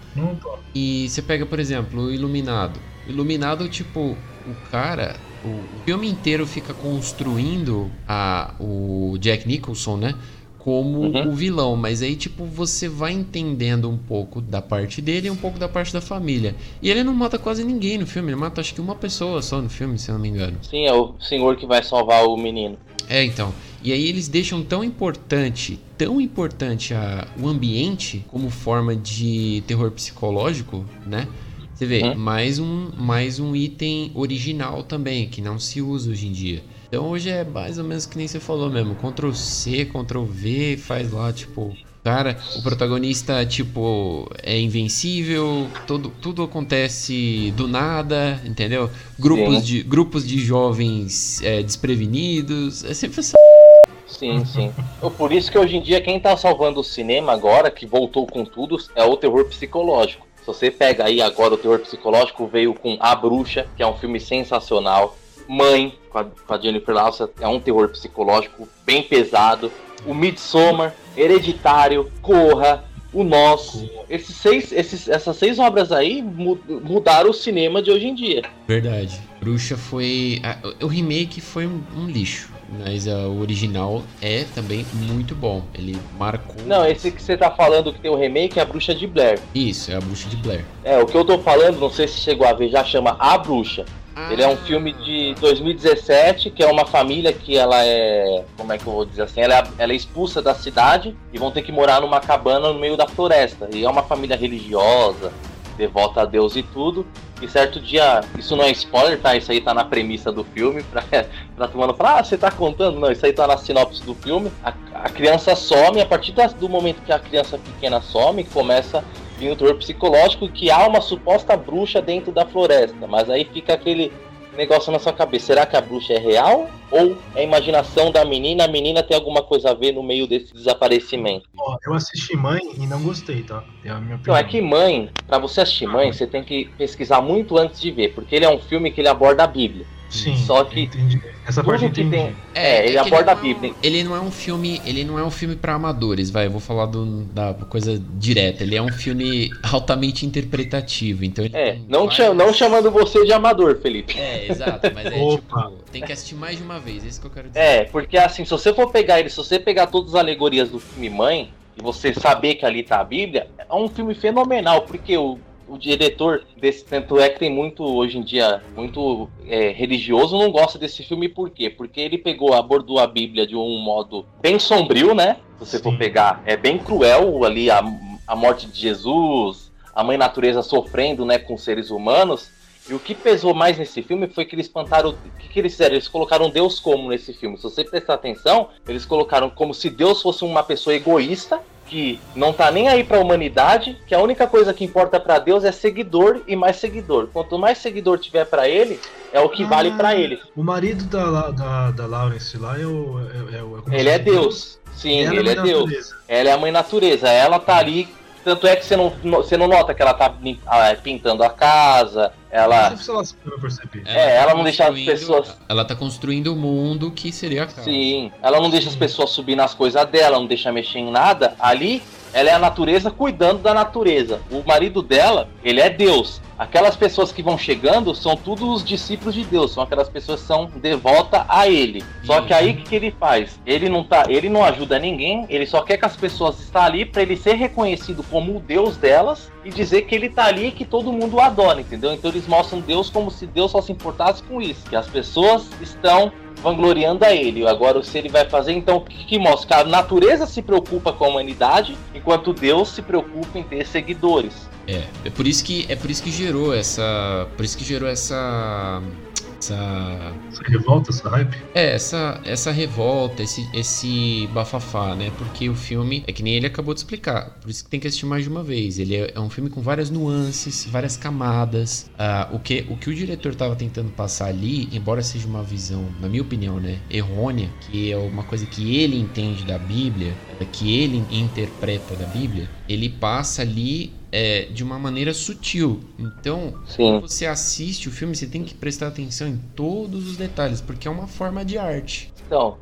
e você pega, por exemplo, o Iluminado. Iluminado, tipo, o cara, o filme inteiro fica construindo a, o Jack Nicholson, né? Como uhum. o vilão, mas aí, tipo, você vai entendendo um pouco da parte dele e um pouco da parte da família. E ele não mata quase ninguém no filme, ele mata acho que uma pessoa só no filme, se eu não me engano. Sim, é o senhor que vai salvar o menino. É, então. E aí eles deixam tão importante, tão importante a, o ambiente como forma de terror psicológico, né? Você vê, hum? mais, um, mais um item original também, que não se usa hoje em dia. Então hoje é mais ou menos que nem você falou mesmo, Ctrl C, Ctrl V, faz lá, tipo, cara, o protagonista, tipo, é invencível, tudo, tudo acontece do nada, entendeu? Grupos, de, grupos de jovens é, desprevenidos, é sempre essa. Sim, sim. Por isso que hoje em dia quem tá salvando o cinema agora, que voltou com tudo, é o terror psicológico. Se você pega aí agora o terror psicológico, veio com A Bruxa, que é um filme sensacional. Mãe, com a, com a Jennifer Lawson, é um terror psicológico bem pesado. O Midsommar, Hereditário, Corra, o Nosso. Esses seis, esses, essas seis obras aí mudaram o cinema de hoje em dia. Verdade. Bruxa foi. o remake foi um lixo. Mas uh, o original é também muito bom. Ele marcou. Não, esse que você tá falando que tem o remake é a Bruxa de Blair. Isso, é a Bruxa de Blair. É, o que eu tô falando, não sei se chegou a ver, já chama A Bruxa. Ah. Ele é um filme de 2017, que é uma família que ela é. Como é que eu vou dizer assim? Ela é, ela é expulsa da cidade e vão ter que morar numa cabana no meio da floresta. E é uma família religiosa, devota a Deus e tudo. E certo dia, isso não é spoiler, tá? Isso aí tá na premissa do filme, pra, pra mundo falar, ah, você tá contando? Não, isso aí tá na sinopse do filme. A, a criança some, a partir do momento que a criança pequena some, começa vir o terror psicológico que há uma suposta bruxa dentro da floresta. Mas aí fica aquele negócio na sua cabeça. Será que a bruxa é real? Ou é imaginação da menina? A menina tem alguma coisa a ver no meio desse desaparecimento? Oh, eu assisti Mãe e não gostei, tá? É a minha opinião. Então, é que Mãe, para você assistir Mãe, você tem que pesquisar muito antes de ver, porque ele é um filme que ele aborda a Bíblia. Sim, Só que entendi. Essa parte que tem, é, é, ele é aborda a Bíblia. Ele não é um filme, ele não é um filme para amadores, vai, eu vou falar do, da coisa direta. Ele é um filme altamente interpretativo, então É, não, várias... não chamando você de amador, Felipe. É, exato, mas é tipo, tem que assistir mais de uma vez, é isso que eu quero dizer. É, porque assim, se você for pegar ele, se você pegar todas as alegorias do filme Mãe, e você saber que ali tá a Bíblia, é um filme fenomenal, porque o o diretor desse tanto é que tem muito hoje em dia muito é, religioso não gosta desse filme por quê? Porque ele pegou abordou a Bíblia de um modo bem sombrio, né? Se você Sim. for pegar, é bem cruel ali a, a morte de Jesus, a mãe natureza sofrendo, né, com seres humanos. E o que pesou mais nesse filme foi que eles espantaram. O que, que eles fizeram? Eles colocaram Deus como nesse filme. Se você prestar atenção, eles colocaram como se Deus fosse uma pessoa egoísta que não tá nem aí para a humanidade, que a única coisa que importa para Deus é seguidor e mais seguidor. Quanto mais seguidor tiver para ele, é o que ah, vale para ele. O marido da, da, da Lawrence lá é o. É, é, é ele é Deus. Sim, ele é, é Deus. Natureza. Ela é a mãe natureza. Ela tá ali tanto é que você não, você não nota que ela tá ah, pintando a casa, ela. É, ela não deixa as pessoas. Ela tá construindo o mundo que seria a casa. Sim, ela não deixa as pessoas subir nas coisas dela, não deixa mexer em nada. Ali, ela é a natureza cuidando da natureza. O marido dela, ele é Deus. Aquelas pessoas que vão chegando são todos os discípulos de Deus, são aquelas pessoas que são devotas a ele. Só que aí o que, que, ele faz? Ele não tá, ele não ajuda ninguém, ele só quer que as pessoas estão ali para ele ser reconhecido como o Deus delas e dizer que ele tá ali e que todo mundo o adora, entendeu? Então eles mostram Deus como se Deus só se importasse com isso, que as pessoas estão vangloriando a ele. Agora, se ele vai fazer, então, o que, que mostra? Que a natureza se preocupa com a humanidade, enquanto Deus se preocupa em ter seguidores. É, é por isso que é por isso que gerou essa, por isso que gerou essa essa. Essa revolta, essa hype? É, essa, essa revolta, esse, esse bafafá, né? Porque o filme é que nem ele acabou de explicar. Por isso que tem que assistir mais de uma vez. Ele é, é um filme com várias nuances, várias camadas. Uh, o, que, o que o diretor estava tentando passar ali, embora seja uma visão, na minha opinião, né, errônea, que é uma coisa que ele entende da Bíblia, que ele interpreta da Bíblia, ele passa ali é, de uma maneira sutil. Então, Sim. quando você assiste o filme, você tem que prestar atenção em todos os detalhes, porque é uma forma de arte. Então,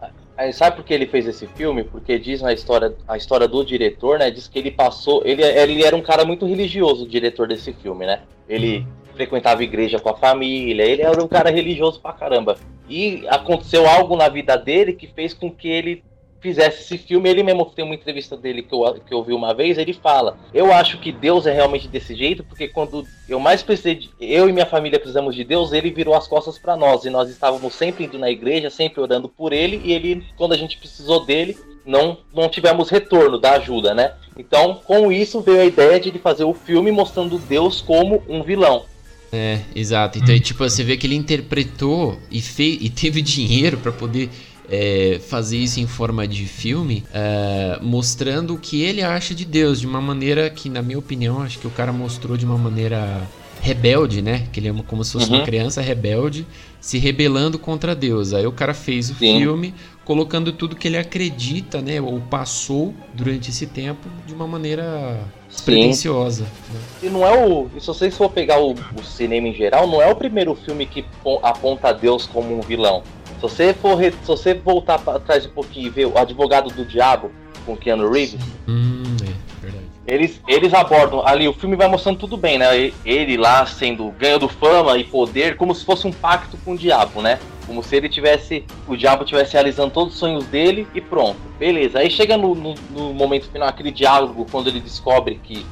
sabe por que ele fez esse filme? Porque diz na história, a história do diretor, né? Diz que ele passou. Ele, ele era um cara muito religioso, o diretor desse filme, né? Ele frequentava igreja com a família, ele era um cara religioso pra caramba. E aconteceu algo na vida dele que fez com que ele fizesse esse filme, ele mesmo tem uma entrevista dele que eu, que eu vi uma vez, ele fala: Eu acho que Deus é realmente desse jeito, porque quando eu mais precisei, de, eu e minha família precisamos de Deus, ele virou as costas para nós, e nós estávamos sempre indo na igreja, sempre orando por ele, e ele, quando a gente precisou dele, não, não tivemos retorno da ajuda, né? Então, com isso veio a ideia de fazer o filme mostrando Deus como um vilão. É, exato. Então, hum. tipo, você vê que ele interpretou e, fez, e teve dinheiro para poder é, fazer isso em forma de filme, é, mostrando o que ele acha de Deus, de uma maneira que, na minha opinião, acho que o cara mostrou de uma maneira rebelde, né? Que ele é como se fosse uhum. uma criança rebelde se rebelando contra Deus. Aí o cara fez o Sim. filme colocando tudo que ele acredita, né? Ou passou durante esse tempo de uma maneira pretensiosa. Né? E não é o. Se vocês for pegar o, o cinema em geral, não é o primeiro filme que aponta Deus como um vilão. Se você for se você voltar para trás um pouquinho e ver o advogado do diabo com Keanu Reeves, hum, é, verdade. Eles, eles abordam ali, o filme vai mostrando tudo bem, né? Ele lá sendo ganhando fama e poder, como se fosse um pacto com o diabo, né? Como se ele tivesse. O diabo tivesse realizando todos os sonhos dele e pronto. Beleza. Aí chega no, no, no momento final, aquele diálogo, quando ele descobre que,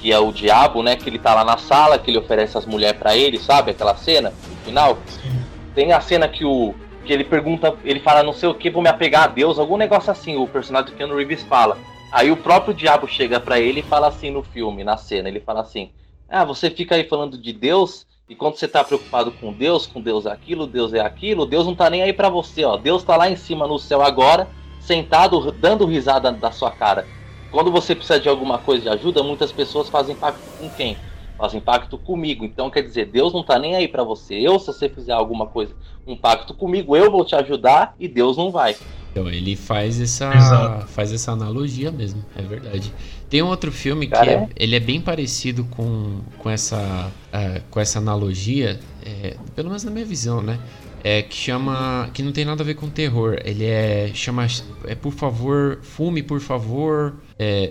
que é o diabo, né? Que ele tá lá na sala, que ele oferece as mulheres para ele, sabe? Aquela cena no final. Sim. Tem a cena que o, que ele pergunta, ele fala não sei o que, vou me apegar a Deus, algum negócio assim, o personagem do Keanu Reeves fala. Aí o próprio diabo chega para ele e fala assim no filme, na cena, ele fala assim: "Ah, você fica aí falando de Deus e quando você tá preocupado com Deus, com Deus é aquilo, Deus é aquilo, Deus não tá nem aí para você, ó. Deus tá lá em cima no céu agora, sentado dando risada da sua cara. Quando você precisa de alguma coisa de ajuda, muitas pessoas fazem pacto com quem? Fazem pacto comigo. Então quer dizer, Deus não tá nem aí para você. Eu, se você fizer alguma coisa, um pacto comigo, eu vou te ajudar e Deus não vai. Então ele faz essa faz essa analogia mesmo, é verdade. Tem um outro filme que é, ele é bem parecido com, com essa uh, com essa analogia, é, pelo menos na minha visão, né? É, que chama que não tem nada a ver com terror. Ele é chama é por favor fume por favor.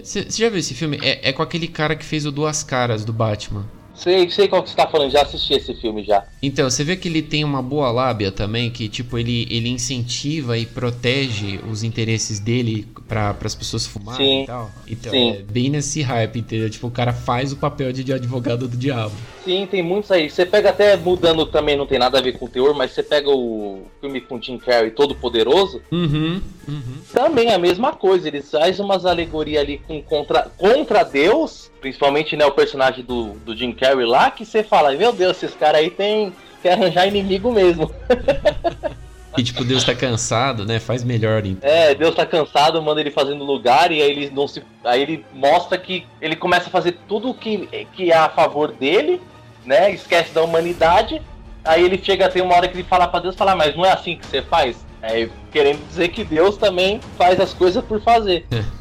Você é, já viu esse filme? É, é com aquele cara que fez o Duas Caras do Batman. Sei, sei qual que você tá falando, já assisti esse filme já. Então, você vê que ele tem uma boa lábia também, que tipo, ele, ele incentiva e protege os interesses dele para as pessoas fumarem Sim. e tal. Então, Sim. é bem nesse hype, entendeu? Tipo, o cara faz o papel de, de advogado do diabo. Sim, tem muitos aí. Você pega até mudando também, não tem nada a ver com o teor, mas você pega o filme com Jim Carrey Todo Poderoso. Uhum, uhum. Também é a mesma coisa. Ele faz umas alegorias ali com contra, contra Deus principalmente né, o personagem do, do Jim Carrey lá, que você fala, meu Deus, esses caras aí tem que arranjar inimigo mesmo. E tipo, Deus tá cansado, né? Faz melhor. Então. É, Deus tá cansado, manda ele fazer no lugar e aí ele não se. Aí ele mostra que ele começa a fazer tudo que, que é a favor dele, né? Esquece da humanidade. Aí ele chega a ter uma hora que ele fala para Deus, falar, mas não é assim que você faz? É, querendo dizer que Deus também faz as coisas por fazer.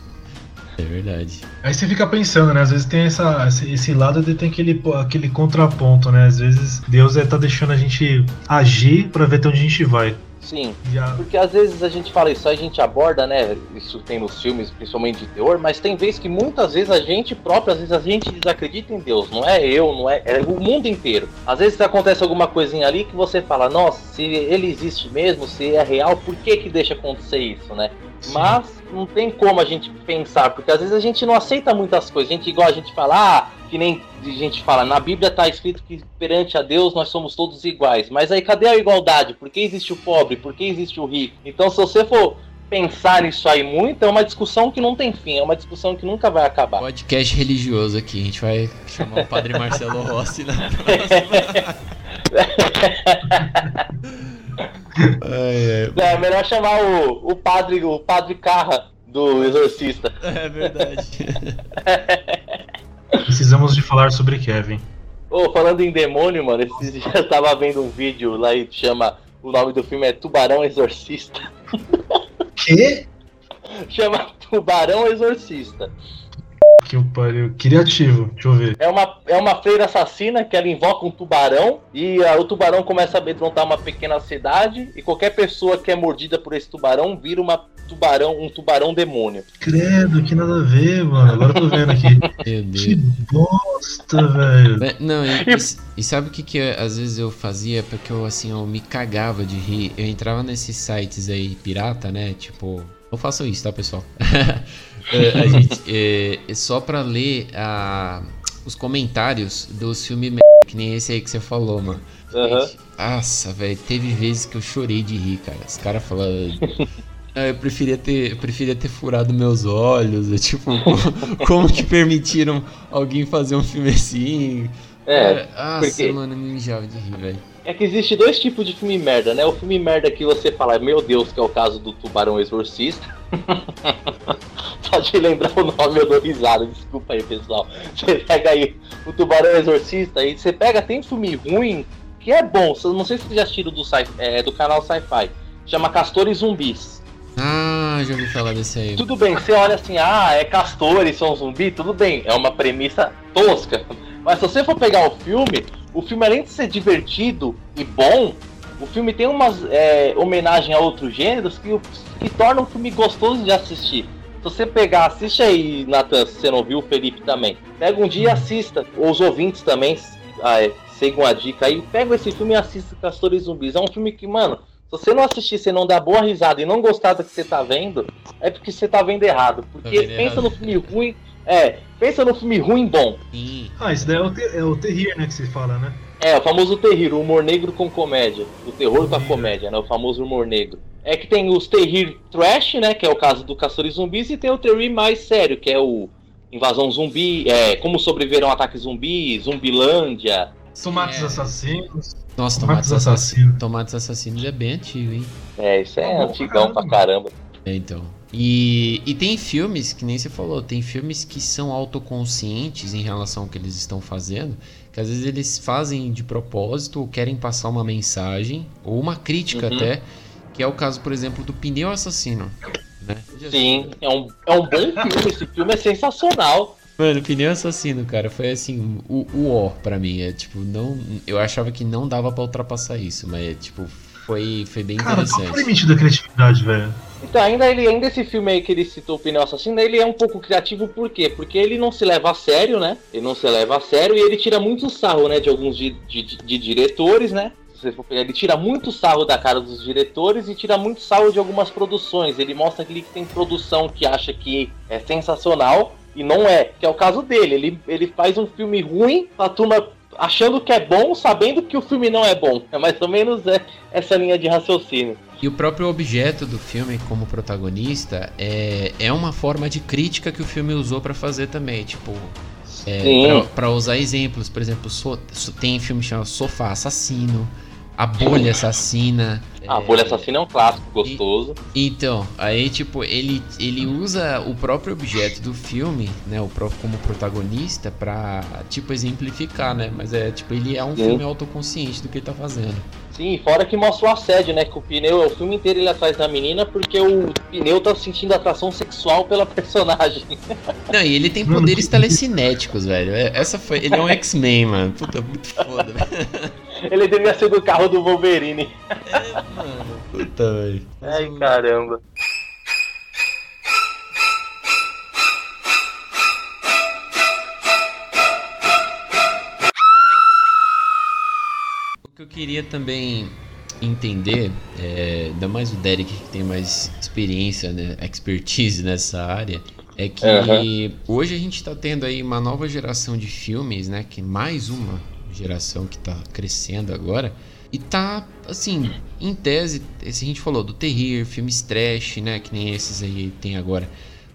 É verdade. Aí você fica pensando, né? Às vezes tem essa, esse lado de tem aquele, aquele contraponto, né? Às vezes Deus é, tá deixando a gente agir para ver até onde a gente vai. Sim. Já... Porque às vezes a gente fala isso, a gente aborda, né? Isso tem nos filmes, principalmente de terror, mas tem vezes que muitas vezes a gente próprio, às vezes a gente desacredita em Deus. Não é eu, não é. É o mundo inteiro. Às vezes acontece alguma coisinha ali que você fala, nossa, se ele existe mesmo, se é real, por que que deixa acontecer isso, né? Sim. Mas não tem como a gente pensar, porque às vezes a gente não aceita muitas coisas. A gente, igual a gente fala, ah, que nem a gente fala, na Bíblia está escrito que perante a Deus nós somos todos iguais. Mas aí cadê a igualdade? Por que existe o pobre? Por que existe o rico? Então, se você for pensar nisso aí muito, é uma discussão que não tem fim, é uma discussão que nunca vai acabar. Podcast religioso aqui, a gente vai chamar o Padre Marcelo Rossi na próxima. ai, ai. É melhor chamar o, o padre, o padre Carra do Exorcista. É verdade. Precisamos de falar sobre Kevin. Oh, falando em demônio, mano, esses dias eu tava vendo um vídeo lá e chama. O nome do filme é Tubarão Exorcista. Quê? chama Tubarão Exorcista. Que o pariu. Criativo, deixa eu ver. É uma, é uma freira assassina que ela invoca um tubarão e a, o tubarão começa a amedrontar uma pequena cidade e qualquer pessoa que é mordida por esse tubarão vira uma tubarão, um tubarão demônio. Credo, que nada a ver, mano. Agora eu tô vendo aqui. Meu Deus. Que bosta, velho. Não, e, e, e, sabe o que, que às vezes eu fazia? Porque eu, assim, eu me cagava de rir. Eu entrava nesses sites aí pirata, né? Tipo, não façam isso, tá, pessoal? é, a gente, é, é só pra ler a, os comentários dos filmes que nem esse aí que você falou, mano. Uhum. Nossa, velho, teve vezes que eu chorei de rir, cara. Os caras falando. Ah, eu preferia ter, eu preferia ter furado meus olhos. É, tipo, como, como, que permitiram alguém fazer um filme assim? É. Nossa, porque... mano, me mijava de rir, velho. É que existe dois tipos de filme merda, né? O filme merda que você fala, meu Deus, que é o caso do Tubarão Exorcista. Pode lembrar o nome, eu dou risada, desculpa aí, pessoal. Você pega aí o Tubarão Exorcista e você pega, tem filme ruim que é bom. Não sei se vocês já assistiram do, é, do canal Sci-Fi. Chama Castores Zumbis. Ah, já ouvi falar desse aí. Tudo bem, você olha assim, ah, é castores, são zumbi, tudo bem, é uma premissa tosca. Mas se você for pegar o filme, o filme além de ser divertido e bom, o filme tem umas é, homenagem a outros gêneros que, que tornam o filme gostoso de assistir. Se você pegar, assiste aí, Natan, se você não viu, o Felipe também. Pega um dia e assista. Os ouvintes também ah, é, sigam a dica aí. Pega esse filme e assista Castores Zumbis. É um filme que, mano, se você não assistir, você não dar boa risada e não gostar do que você tá vendo, é porque você tá vendo errado. Porque tá pensa errado. no filme ruim, é, pensa no filme ruim bom. Ah, isso daí é o, ter, é o terrir, né, que se fala, né? É, o famoso terrir, o humor negro com comédia. O terror com a comédia, né? O famoso humor negro. É que tem os terrir trash, né? Que é o caso do Caçadores Zumbis, e tem o terrir mais sério, que é o Invasão Zumbi, é, Como Sobreviver a um Ataque Zumbi, Zumbilândia. Tomates é. Assassinos. Nossa, Tomates, Tomates Assassinos. Tomates Assassinos é bem antigo, hein? É, isso é antigão pra caramba. É, então. E, e tem filmes, que nem você falou, tem filmes que são autoconscientes em relação ao que eles estão fazendo, que às vezes eles fazem de propósito ou querem passar uma mensagem, ou uma crítica uhum. até, que é o caso, por exemplo, do Pneu Assassino. Né? Sim, é um, é um bom filme, esse filme é sensacional. Mano, Pneu Assassino, cara, foi assim, o, o ó pra mim. É tipo, não. Eu achava que não dava para ultrapassar isso, mas tipo, foi, foi bem cara, interessante. Cara, qual foi o limite da criatividade, velho? Então, ainda, ele, ainda esse filme aí que ele citou, o Pneu Assassino, ele é um pouco criativo, por quê? Porque ele não se leva a sério, né? Ele não se leva a sério e ele tira muito sarro, né, de alguns de, de, de diretores, né? ele tira muito sarro da cara dos diretores e tira muito sarro de algumas produções. Ele mostra que tem produção que acha que é sensacional e não é, que é o caso dele. Ele, ele faz um filme ruim, a turma achando que é bom, sabendo que o filme não é bom. É mais ou menos é, essa linha de raciocínio. E o próprio objeto do filme como protagonista é, é uma forma de crítica que o filme usou para fazer também, tipo, é, para usar exemplos, por exemplo, so, tem filme chamado Sofá Assassino, a Bolha Assassina. A é... Bolha Assassina é um clássico gostoso. E, então, aí, tipo, ele, ele usa o próprio objeto do filme, né? O próprio como protagonista pra, tipo, exemplificar, né? Mas é, tipo, ele é um Sim. filme autoconsciente do que ele tá fazendo. Sim, fora que mostra o assédio, né? Que o pneu, o filme inteiro ele atrás da menina porque o pneu tá sentindo atração sexual pela personagem. Não, e ele tem poderes telecinéticos, velho. É, essa foi. Ele é um X-Men, mano. Puta, muito foda, velho. Ele devia ser do carro do Wolverine. É, mano. Puta, velho. Ai, caramba. Que eu queria também entender, é, ainda mais o Derek que tem mais experiência, né, expertise nessa área, é que uhum. hoje a gente está tendo aí uma nova geração de filmes, né, que mais uma geração que está crescendo agora. E tá, assim, em tese, esse a gente falou do terrir, filmes trash, né? Que nem esses aí tem agora.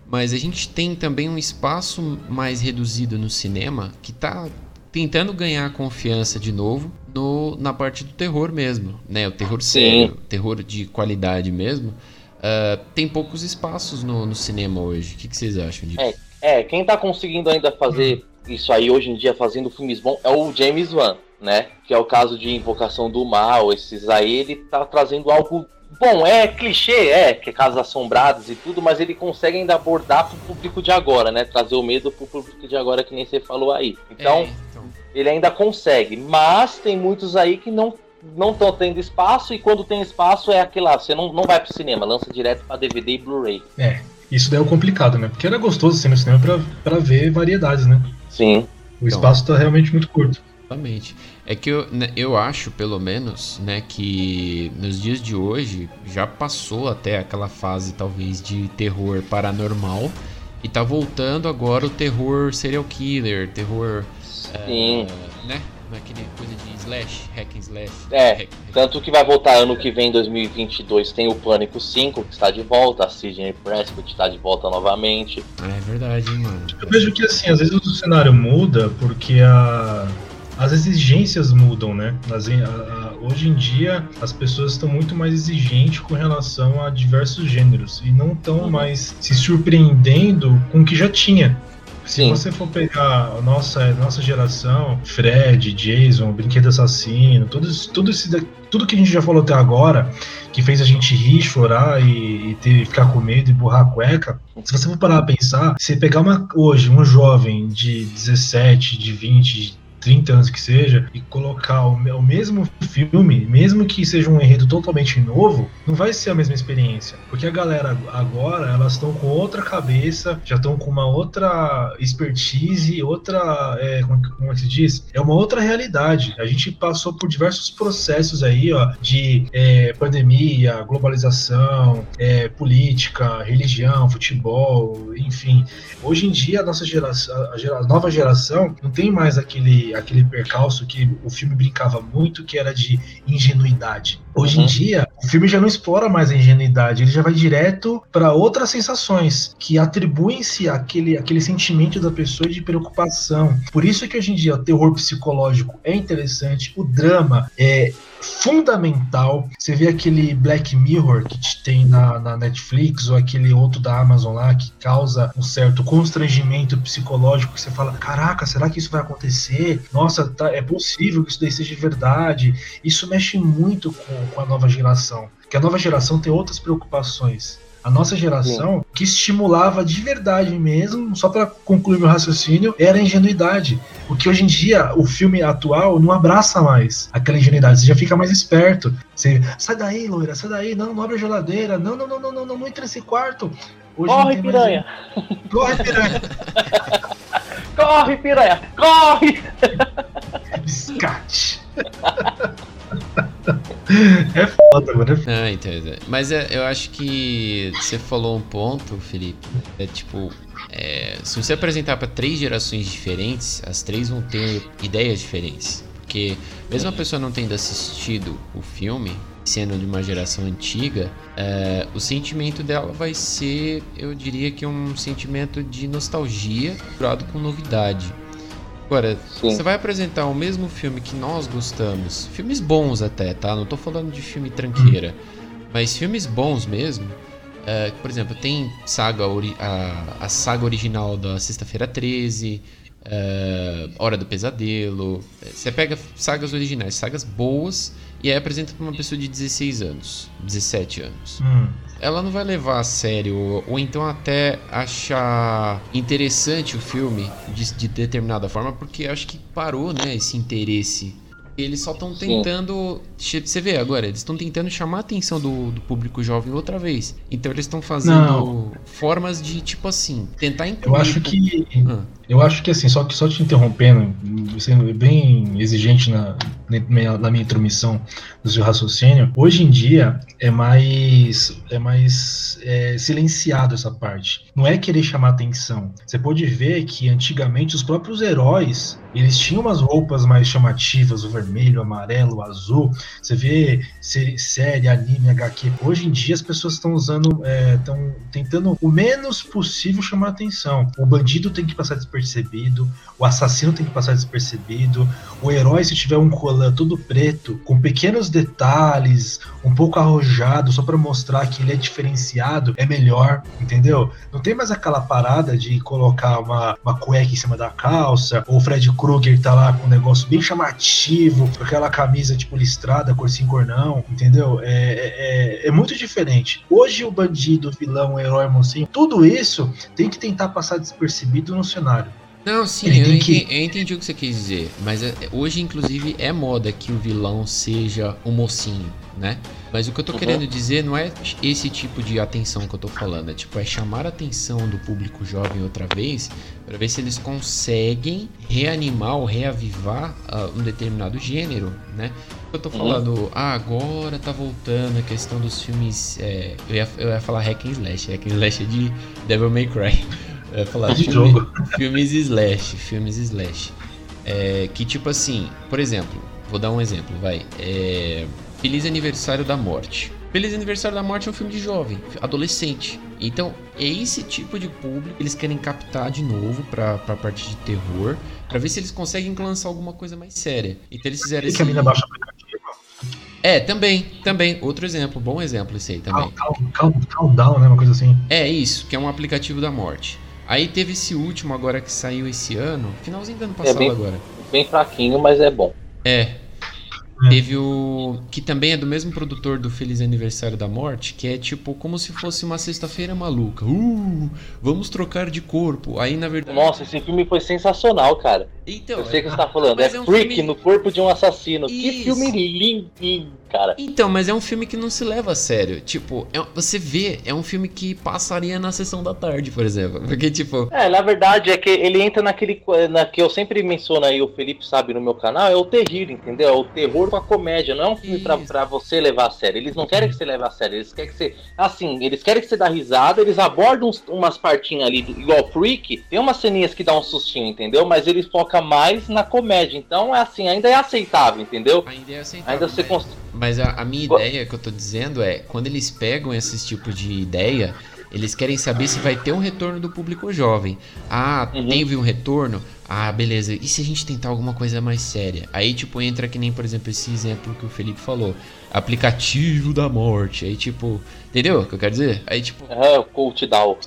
Mas a gente tem também um espaço mais reduzido no cinema que tá tentando ganhar confiança de novo no, na parte do terror mesmo, né? O terror sério, terror de qualidade mesmo. Uh, tem poucos espaços no, no cinema hoje. O que, que, vocês acham disso? É, é, quem tá conseguindo ainda fazer isso aí hoje em dia, fazendo filmes bons, é o James Wan, né? Que é o caso de Invocação do Mal, esses aí, ele tá trazendo algo Bom, é clichê, é, que é casas assombradas e tudo, mas ele consegue ainda abordar pro público de agora, né? Trazer o medo pro público de agora, que nem você falou aí. Então, é, então. Ele ainda consegue. Mas tem muitos aí que não não estão tendo espaço, e quando tem espaço é aquele lá, você não, não vai pro cinema, lança direto para DVD e Blu-ray. É, isso daí é o complicado, né? Porque era gostoso assim no cinema pra, pra ver variedades, né? Sim. O espaço então, tá realmente muito curto. Exatamente. É que eu, né, eu acho, pelo menos, né, que nos dias de hoje já passou até aquela fase, talvez, de terror paranormal. E tá voltando agora o terror serial killer, terror. Sim. É, né? Naquele coisa de slash, hack and slash. É, hack, tanto que vai voltar ano que vem, 2022, tem o Pânico 5, que está de volta, a Sidney Prescott está de volta novamente. É verdade, mano. Eu vejo que, assim, às vezes o cenário muda porque a as exigências mudam, né? As, a, a, hoje em dia as pessoas estão muito mais exigentes com relação a diversos gêneros e não estão uhum. mais se surpreendendo com o que já tinha. Se Sim. você for pegar a nossa, nossa geração, Fred, Jason, Brinquedo Assassino, tudo, tudo, esse, tudo que a gente já falou até agora, que fez a gente rir, chorar e, e ter, ficar com medo e burrar a cueca, se você for parar a pensar, se pegar uma, hoje um jovem de 17, de 20, 30 anos que seja, e colocar o, mesmo filme, mesmo que seja um enredo totalmente novo, não vai ser a mesma experiência. Porque a galera agora, elas estão com outra cabeça, já estão com uma outra expertise, outra. É, como, como é se diz? É uma outra realidade. A gente passou por diversos processos aí, ó, de é, pandemia, globalização, é, política, religião, futebol, enfim. Hoje em dia, a nossa geração, a, gera, a nova geração, não tem mais aquele aquele percalço que o filme brincava muito, que era de ingenuidade. Hoje uhum. em dia, o filme já não explora mais a ingenuidade, ele já vai direto para outras sensações que atribuem-se aquele, aquele sentimento da pessoa de preocupação. Por isso que hoje em dia o terror psicológico é interessante, o drama é fundamental. Você vê aquele Black Mirror que tem na, na, Netflix ou aquele outro da Amazon lá que causa um certo constrangimento psicológico que você fala: caraca, será que isso vai acontecer? Nossa, tá, é possível que isso daí seja verdade. Isso mexe muito com, com a nova geração. Que a nova geração tem outras preocupações a nossa geração, Sim. que estimulava de verdade mesmo, só para concluir meu raciocínio, era a ingenuidade. Porque hoje em dia, o filme atual não abraça mais aquela ingenuidade, você já fica mais esperto. Você, sai daí, loira, sai daí, não, não abre a geladeira, não, não, não, não, não, não, não entra nesse quarto. Hoje corre, piranha! Mais... Corre, piranha! corre, piranha! Corre! Biscate! é foda, mano. É foda. Ah. Mas é, eu acho que você falou um ponto, Felipe. É tipo, é, se você apresentar para três gerações diferentes, as três vão ter ideias diferentes. Porque, mesmo a pessoa não tendo assistido o filme, sendo de uma geração antiga, é, o sentimento dela vai ser, eu diria que um sentimento de nostalgia, misturado com novidade. Agora, Sim. você vai apresentar o mesmo filme que nós gostamos, filmes bons até, tá? Não tô falando de filme tranqueira, mas filmes bons mesmo. Uh, por exemplo, tem saga a, a saga original da Sexta-feira 13, uh, Hora do Pesadelo. Você pega sagas originais, sagas boas, e aí apresenta pra uma pessoa de 16 anos, 17 anos. Hum ela não vai levar a sério, ou então até achar interessante o filme de, de determinada forma, porque acho que parou, né, esse interesse eles só estão tentando. Sim. Você vê agora, eles estão tentando chamar a atenção do, do, público jovem outra vez. Então eles estão fazendo Não. formas de, tipo assim, tentar incluir. Eu acho que. Ah. Eu acho que assim, só que só te interrompendo, sendo bem exigente na, na minha intromissão do seu raciocínio, hoje em dia é mais é mais é, silenciado essa parte. Não é querer chamar atenção. Você pode ver que antigamente os próprios heróis eles tinham umas roupas mais chamativas, o vermelho, o amarelo, o azul. Você vê série, anime, HQ. Hoje em dia as pessoas estão usando, estão é, tentando o menos possível chamar atenção. O bandido tem que passar despercebido, o assassino tem que passar despercebido, o herói, se tiver um colã todo preto, com pequenos detalhes, um pouco arrojado, só para mostrar que ele é diferenciado, é melhor, entendeu? Não tem mais aquela parada de colocar uma, uma cueca em cima da calça, ou o Fred Krueger tá lá com um negócio bem chamativo, com aquela camisa tipo listrada, cor sim, cor não, entendeu? É, é, é, é muito diferente. Hoje o bandido, o vilão, o herói, o mocinho, tudo isso tem que tentar passar despercebido no cenário. Não, sim, eu, entendi, eu entendi o que você quis dizer. Mas é, hoje, inclusive, é moda que o vilão seja o mocinho, né? Mas o que eu tô uhum. querendo dizer não é esse tipo de atenção que eu tô falando. É tipo, é chamar a atenção do público jovem outra vez para ver se eles conseguem reanimar ou reavivar uh, um determinado gênero, né? Eu tô uhum. falando, uhum. ah, agora tá voltando a questão dos filmes. É, eu, ia, eu ia falar Hack and Slash. Hack and Slash é de Devil May Cry. Eu ia falar filme, filmes slash, filmes slash. É, que tipo assim, por exemplo, vou dar um exemplo, vai. É, Feliz Aniversário da Morte. Feliz Aniversário da Morte é um filme de jovem, adolescente. Então, é esse tipo de público que eles querem captar de novo pra, pra parte de terror, pra ver se eles conseguem lançar alguma coisa mais séria. Então eles fizeram esse. É, também, também. Outro exemplo, bom exemplo esse aí também. Calm, calm, calm down, né? Uma coisa assim. É isso, que é um aplicativo da morte. Aí teve esse último agora que saiu esse ano, finalzinho do ano passado é bem, agora. Bem fraquinho, mas é bom. É. é. Teve o. Que também é do mesmo produtor do Feliz Aniversário da Morte, que é tipo como se fosse uma sexta-feira maluca. Uh, vamos trocar de corpo. Aí na verdade. Nossa, esse filme foi sensacional, cara. Então. Eu sei o que você tá falando. É, é um Freak filme... no corpo de um assassino. Isso. Que filme lindo, cara. Então, mas é um filme que não se leva a sério. Tipo, é, você vê, é um filme que passaria na sessão da tarde, por exemplo. Porque, tipo. É, na verdade, é que ele entra naquele. Na, que eu sempre menciono aí, o Felipe sabe no meu canal, é o terrir, entendeu? É o terror com a comédia. Não é um filme pra, pra, você levar a sério. Eles não querem que você leve a sério. Eles querem que você. Assim, eles querem que você dá risada, eles abordam uns, umas partinhas ali, igual Freak. Tem umas ceninhas que dá um sustinho, entendeu? Mas eles focam mais na comédia. Então é assim, ainda é aceitável, entendeu? Ainda é aceitável. Ainda você né? Mas a, a minha ideia que eu tô dizendo é, quando eles pegam esses tipos de ideia, eles querem saber se vai ter um retorno do público jovem. Ah, uhum. teve um retorno? Ah, beleza. E se a gente tentar alguma coisa mais séria? Aí, tipo, entra que nem, por exemplo, esse exemplo que o Felipe falou. Aplicativo da morte. Aí, tipo, entendeu o que eu quero dizer? Aí, tipo. É, o coach down.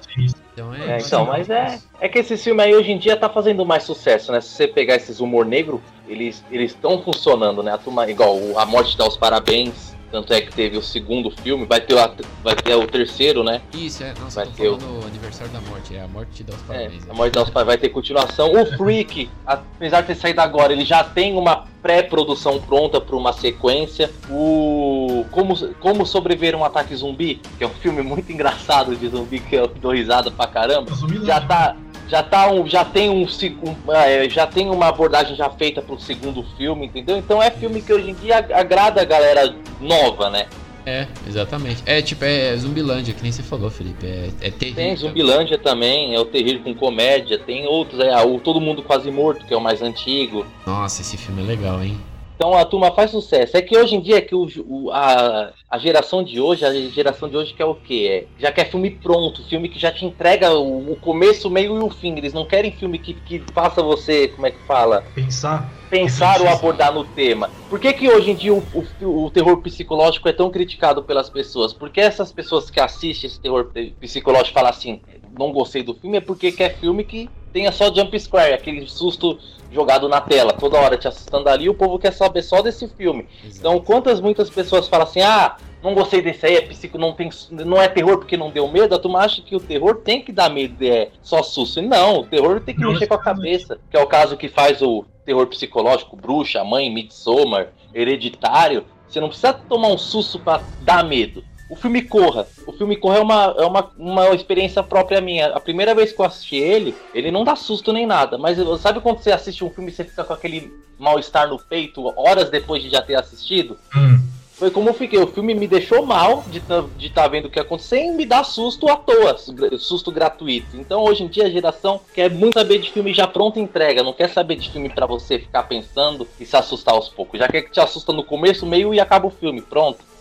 Então, é, é então, mas é. É que esse filme aí hoje em dia tá fazendo mais sucesso, né? Se você pegar esses humor negro, eles estão funcionando, né? A turma, igual a morte dá os parabéns, tanto é que teve o segundo filme, vai ter, a, vai ter o terceiro, né? Isso, é. Nossa, vai ter o aniversário da morte, é a morte dá os é, parabéns. É, a morte dá os parabéns, vai ter continuação. O Freak, apesar de ter saído agora, ele já tem uma pré-produção pronta para uma sequência. O Como, Como Sobreviver um Ataque Zumbi, que é um filme muito engraçado de zumbi, que eu dou risada pra caramba. Já tá já tá um, já tem um, um é, já tem uma abordagem já feita pro segundo filme, entendeu? Então é filme que hoje em dia agrada a galera nova, né? É, exatamente. É tipo, é Zumbilândia, que nem você falou, Felipe. É, é terrível. Tem Zumbilândia também, é o terrível com comédia. Tem outros, é o Todo Mundo Quase Morto, que é o mais antigo. Nossa, esse filme é legal, hein? Então a turma faz sucesso. É que hoje em dia é que o, o, a, a geração de hoje, a geração de hoje quer o quê? É, já quer filme pronto, filme que já te entrega o, o começo, o meio e o fim. Eles não querem filme que, que faça você, como é que fala? Pensar. Pensar ou abordar no tema. Por que, que hoje em dia o, o, o, terror psicológico é tão criticado pelas pessoas? Porque essas pessoas que assistem esse terror psicológico falam assim, não gostei do filme, é porque quer filme que tenha só jump scare, aquele susto jogado na tela, toda hora te assustando ali, o povo quer saber só desse filme. Exato. Então, quantas muitas pessoas falam assim: "Ah, não gostei desse aí, é psico, não tem não é terror porque não deu medo". A turma acha que o terror tem que dar medo, é só susto. Não, o terror tem que não, mexer com a cabeça, que é o caso que faz o terror psicológico, Bruxa, Mãe, Midsommar, Hereditário. Você não precisa tomar um susto para dar medo. O filme Corra. O filme Corra é uma, é uma, uma experiência própria minha. A primeira vez que eu assisti ele, ele não dá susto nem nada. Mas sabe quando você assiste um filme e você fica com aquele mal-estar no peito horas depois de já ter assistido? Hum. foi como eu fiquei. O filme me deixou mal de estar de tá vendo o que aconteceu e me dá susto à toa, susto gratuito. Então hoje em dia a geração quer muito saber de filme já pronto entrega, não quer saber de filme para você ficar pensando e se assustar aos poucos. Já quer que te assusta no começo, meio e acaba o filme. Pronto.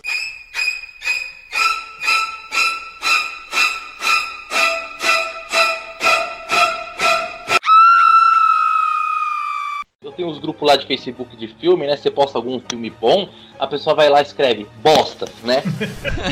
Uns grupos lá de Facebook de filme, né? Você posta algum filme bom, a pessoa vai lá e escreve bosta, né?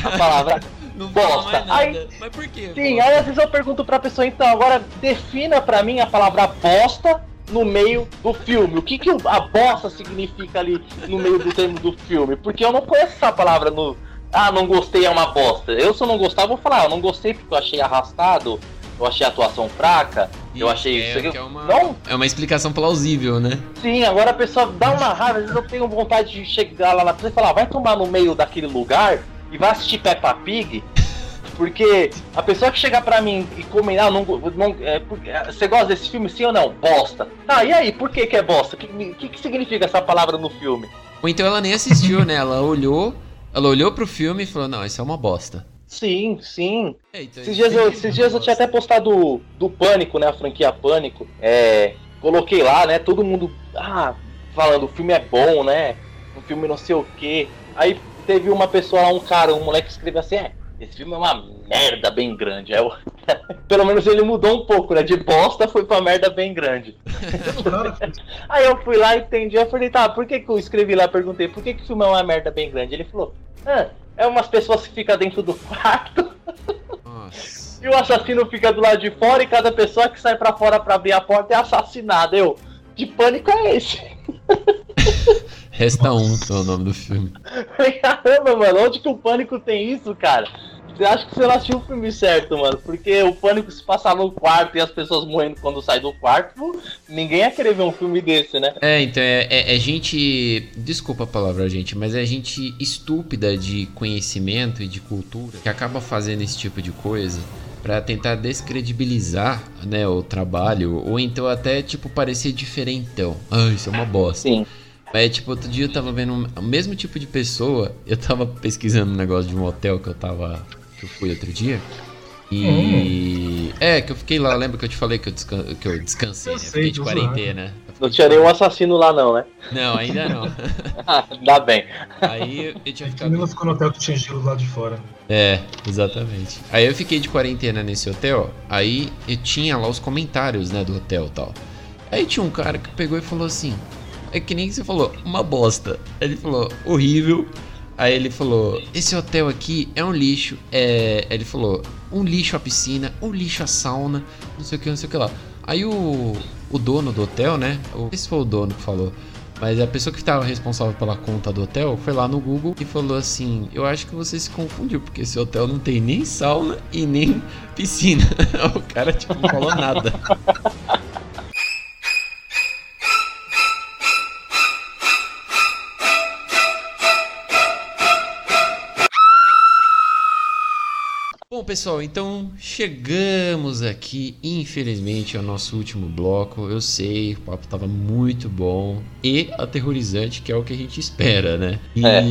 A palavra Não bosta. Aí, Mas por quê? Sim, bosta? aí às vezes eu pergunto pra pessoa, então, agora defina pra mim a palavra bosta no meio do filme. O que, que a bosta significa ali no meio do termo do filme? Porque eu não conheço essa palavra no. Ah, não gostei é uma bosta. Eu, se eu não gostar, vou falar, ah, eu não gostei porque eu achei arrastado, eu achei a atuação fraca, eu achei é, isso aqui. É uma, não? é uma explicação plausível, né? Sim, agora a pessoa dá uma raiva, às vezes eu tenho vontade de chegar lá na pessoa e falar, vai tomar no meio daquele lugar e vai assistir Peppa Pig. Porque a pessoa que chegar pra mim e comentar, ah, não, não, é, é, você gosta desse filme sim ou não? Bosta. Tá, e aí, por que, que é bosta? O que, que, que significa essa palavra no filme? Ou então ela nem assistiu, né? Ela olhou, ela olhou pro filme e falou, não, isso é uma bosta. Sim, sim. É, então esses dias, eu, esses dias eu tinha até postado do, do Pânico, né? A franquia Pânico. É, coloquei lá, né? Todo mundo. Ah, falando, o filme é bom, né? O filme não sei o quê. Aí teve uma pessoa lá, um cara, um moleque que escreveu assim: é, esse filme é uma merda bem grande. Eu... Pelo menos ele mudou um pouco, né? De bosta foi pra merda bem grande. Aí eu fui lá, entendi. Eu falei, tá, por que, que eu escrevi lá? Perguntei, por que, que o filme é uma merda bem grande? Ele falou, ah, é umas pessoas que ficam dentro do quarto. Nossa. E o assassino fica do lado de fora e cada pessoa que sai para fora para abrir a porta é assassinada. Eu, de pânico é esse. Resta um, é o nome do filme. Caramba, mano, onde que o pânico tem isso, cara? Você acha que você não assistiu o filme certo, mano? Porque o pânico se passar no quarto e as pessoas morrendo quando sai do quarto, ninguém ia querer ver um filme desse, né? É, então é, é, é gente. Desculpa a palavra, gente, mas é gente estúpida de conhecimento e de cultura que acaba fazendo esse tipo de coisa para tentar descredibilizar, né, o trabalho, ou então até, tipo, parecer diferentão. Ah, isso é uma bosta. Sim. É tipo, outro dia eu tava vendo o mesmo tipo de pessoa. Eu tava pesquisando um negócio de um hotel que eu tava que eu fui outro dia. E. Hum. É, que eu fiquei lá, lembra que eu te falei que eu, descan... que eu descansei, eu né? Sei, fiquei de quarentena. Não tinha nenhum assassino lá, não, né? Não, ainda não. ah, dá bem. Aí eu tinha ficado. Você ficou no hotel que tinha gelo lá de fora. É, exatamente. Aí eu fiquei de quarentena nesse hotel, aí eu tinha lá os comentários, né, do hotel e tal. Aí tinha um cara que pegou e falou assim: É que nem você falou, uma bosta. Ele falou, horrível Aí ele falou: Esse hotel aqui é um lixo. É, ele falou: Um lixo a piscina, um lixo a sauna, não sei o que, não sei o que lá. Aí o, o dono do hotel, né? Esse foi o dono que falou. Mas a pessoa que estava responsável pela conta do hotel foi lá no Google e falou assim: Eu acho que você se confundiu, porque esse hotel não tem nem sauna e nem piscina. o cara, tipo, não falou nada. pessoal, então chegamos aqui, infelizmente, ao nosso último bloco. Eu sei, o papo tava muito bom e aterrorizante, que é o que a gente espera, né? E, é.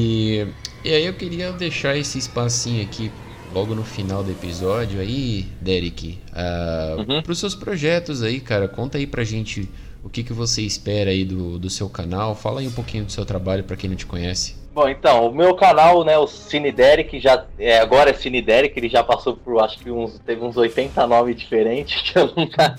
e aí eu queria deixar esse espacinho aqui logo no final do episódio aí, Derek, uh, uhum. para os seus projetos aí, cara. Conta aí pra gente o que, que você espera aí do, do seu canal. Fala aí um pouquinho do seu trabalho para quem não te conhece. Bom, então, o meu canal, né, o Cine Derek, já, é, agora é Cine Derek, ele já passou por, acho que uns, teve uns 80 nomes diferentes, que eu nunca,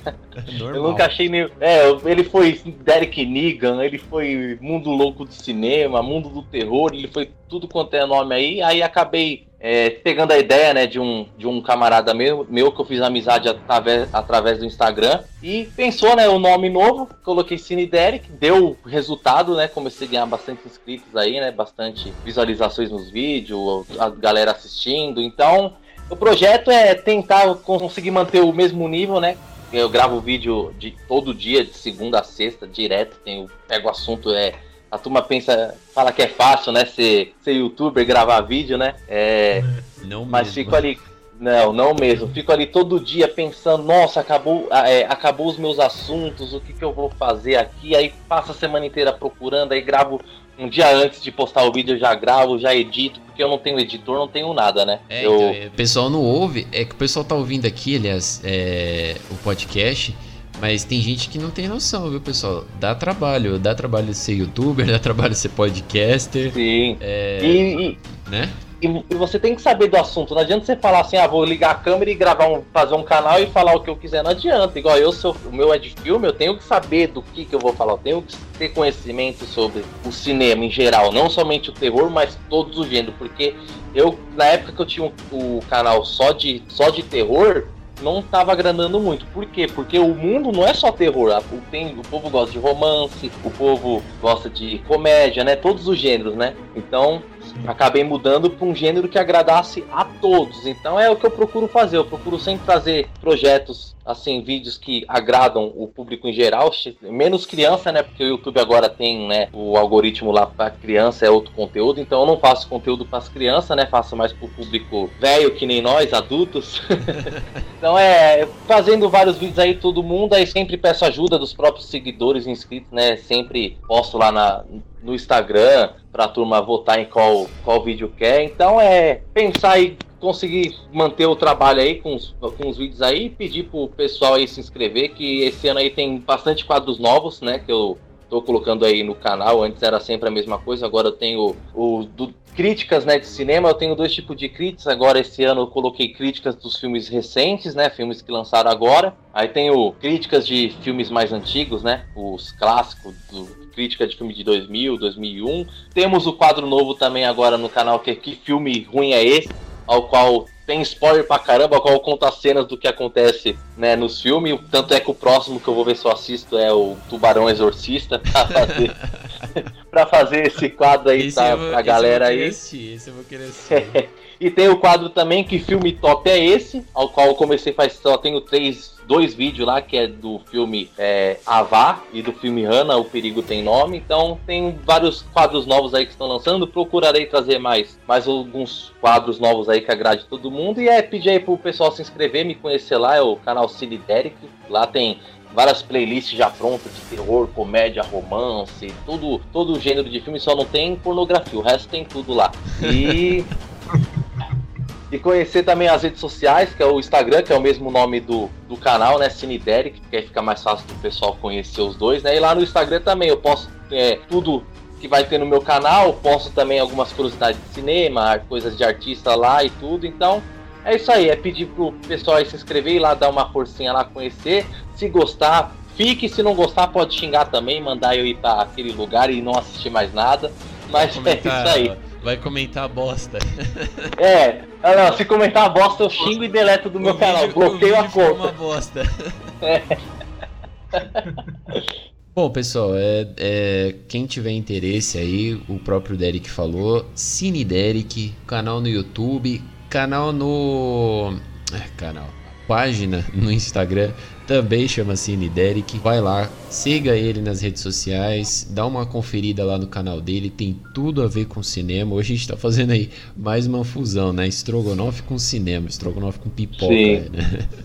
eu nunca achei nenhum, é, ele foi Derek Negan, ele foi Mundo Louco do Cinema, Mundo do Terror, ele foi tudo quanto é nome aí, aí acabei é, pegando a ideia né, de, um, de um camarada meu, meu que eu fiz amizade através, através do Instagram e pensou né, o nome novo, coloquei Cine Derek, deu resultado, né? Comecei a ganhar bastante inscritos aí, né? Bastante visualizações nos vídeos, a galera assistindo. Então, o projeto é tentar conseguir manter o mesmo nível, né? Eu gravo vídeo de todo dia, de segunda a sexta, direto. Tenho, pego o assunto, é a turma pensa, fala que é fácil, né? Ser, ser youtuber, gravar vídeo, né? É, não mas mesmo. fico ali. Não, não mesmo. Fico ali todo dia pensando, nossa, acabou, é, acabou os meus assuntos, o que, que eu vou fazer aqui? Aí passo a semana inteira procurando, aí gravo um dia antes de postar o vídeo eu já gravo, já edito, porque eu não tenho editor, não tenho nada, né? É, eu... então, é, o pessoal não ouve, é que o pessoal tá ouvindo aqui, aliás, é, o podcast, mas tem gente que não tem noção, viu, pessoal? Dá trabalho, dá trabalho ser youtuber, dá trabalho ser podcaster. Sim. É, E, e- né? e- e você tem que saber do assunto. Não adianta você falar assim, ah, vou ligar a câmera e gravar um, fazer um canal e falar o que eu quiser. Não adianta. Igual eu, sou, o meu é de filme, eu tenho que saber do que, que eu vou falar. Eu tenho que ter conhecimento sobre o cinema em geral, não somente o terror, mas todos os gêneros. Porque eu, na época que eu tinha o, o canal só de, só de terror, não tava agradando muito. Por quê? Porque o mundo não é só terror. O, tem, o povo gosta de romance, o povo gosta de comédia, né? Todos os gêneros, né? Então, acabei mudando para um gênero que agradasse a todos. Então é o que eu procuro fazer. Eu procuro sempre trazer projetos, assim, vídeos que agradam o público em geral, menos criança, né? Porque o YouTube agora tem, né, o algoritmo lá para criança é outro conteúdo. Então eu não faço conteúdo para as crianças, né? Faço mais para o público velho que nem nós, adultos. então é fazendo vários vídeos aí todo mundo, aí sempre peço ajuda dos próprios seguidores inscritos, né? Sempre posto lá na no Instagram pra turma votar em qual, qual vídeo quer. Então é pensar e conseguir manter o trabalho aí com os, com os vídeos aí pedir pro pessoal aí se inscrever, que esse ano aí tem bastante quadros novos, né? Que eu tô colocando aí no canal. Antes era sempre a mesma coisa, agora eu tenho o do- críticas né, de cinema, eu tenho dois tipos de críticas. Agora, esse ano, eu coloquei críticas dos filmes recentes, né? Filmes que lançaram agora. Aí tenho críticas de filmes mais antigos, né? Os clássicos, do, crítica de filme de 2000, 2001. Temos o quadro novo também agora no canal, que é Que Filme Ruim é Esse? Ao qual tem spoiler pra caramba, ao qual conta as cenas do que acontece né, nos filmes. Tanto é que o próximo que eu vou ver se eu assisto é o Tubarão Exorcista, pra fazer, pra fazer esse quadro aí Esse eu vou- pra galera vou querer aí. assistir, esse eu vou querer assistir. E tem o quadro também, que filme top é esse, ao qual eu comecei faz só tenho três, dois vídeos lá, que é do filme é, Avá e do filme Hannah, O Perigo Tem Nome. Então tem vários quadros novos aí que estão lançando. Procurarei trazer mais, mais alguns quadros novos aí que agrade todo mundo. E é pedir aí pro pessoal se inscrever, me conhecer lá, é o canal Cine Derek. Lá tem várias playlists já prontas de terror, comédia, romance, tudo, todo gênero de filme, só não tem pornografia, o resto tem tudo lá. E e conhecer também as redes sociais, que é o Instagram, que é o mesmo nome do, do canal, né? Cine Derek, que aí fica mais fácil do pessoal conhecer os dois, né? E lá no Instagram também eu posto é, tudo que vai ter no meu canal, posto também algumas curiosidades de cinema, coisas de artista lá e tudo. Então é isso aí, é pedir pro pessoal se inscrever e lá dar uma forcinha lá, conhecer. Se gostar, fique. Se não gostar, pode xingar também, mandar eu ir para aquele lugar e não assistir mais nada. Mas é isso aí. Vai comentar a bosta. É, não, se comentar bosta, eu xingo e deleto do meu O canal. vídeo- Bloqueio o a conta. uma bosta. Bom, pessoal, é, é, quem tiver interesse aí, o próprio Derek falou, Cine Derek, canal no YouTube, canal no. É, canal. Página no Instagram também chama Cine Derek. Vai lá, siga ele nas redes sociais, dá uma conferida lá no canal dele, tem tudo a ver com cinema. Hoje a gente tá fazendo aí mais uma fusão, né? Estrogonofe com cinema, estrogonofe com pipoca, Sim. né?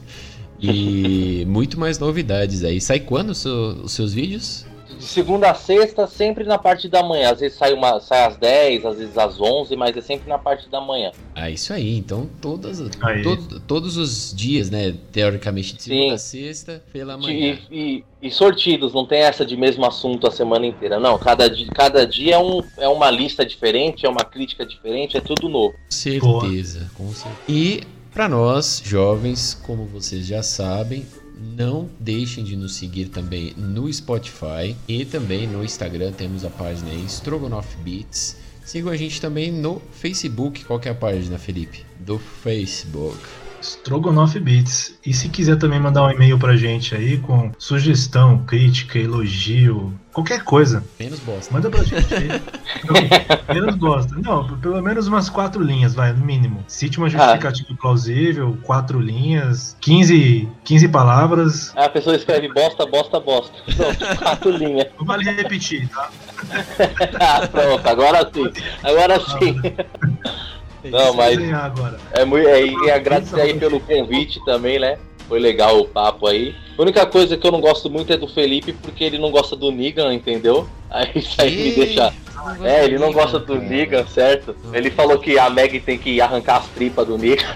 E muito mais novidades aí. Sai quando os seu- os seus vídeos? De segunda a sexta, sempre na parte da manhã. Às vezes sai, uma, sai às 10, às vezes às 11, mas é sempre na parte da manhã. Ah, isso aí. Então, todas, Aí. todo- todos os dias, né? Teoricamente, de segunda Sim. a sexta, pela manhã. E, e- e sortidos, não tem essa de mesmo assunto a semana inteira. Não, cada, cada dia é, um, é uma lista diferente, é uma crítica diferente, é tudo novo. Com certeza, com certeza. E para nós, jovens, como vocês já sabem, não deixem de nos seguir também no Spotify e também no Instagram. Temos a página Strogonoff Beats. Sigam a gente também no Facebook. Qual que é a página, Felipe? Do Facebook. Strogonoff Beats. E se quiser também mandar um e-mail pra gente aí com sugestão, crítica, elogio, qualquer coisa, Menos bosta. manda pra gente aí. Menos gosta. Não, pelo menos umas quatro linhas, vai, no mínimo. Cite uma justificativa plausível, quatro linhas, 15, 15 palavras. Aí a pessoa escreve bosta, bosta, bosta. Pronto, quatro linhas. Não vale repetir, tá? Ah, pronto, agora sim. Agora sim. Não, mas é muito. É, e agradecer aí pelo convite também, né? Foi legal o papo aí. A única coisa que eu não gosto muito é do Felipe, porque ele não gosta do Negan, entendeu? Aí isso aí me deixa. É, ele não gosta do Negan, certo? Ele falou que a Meg tem que arrancar as tripas do Negan.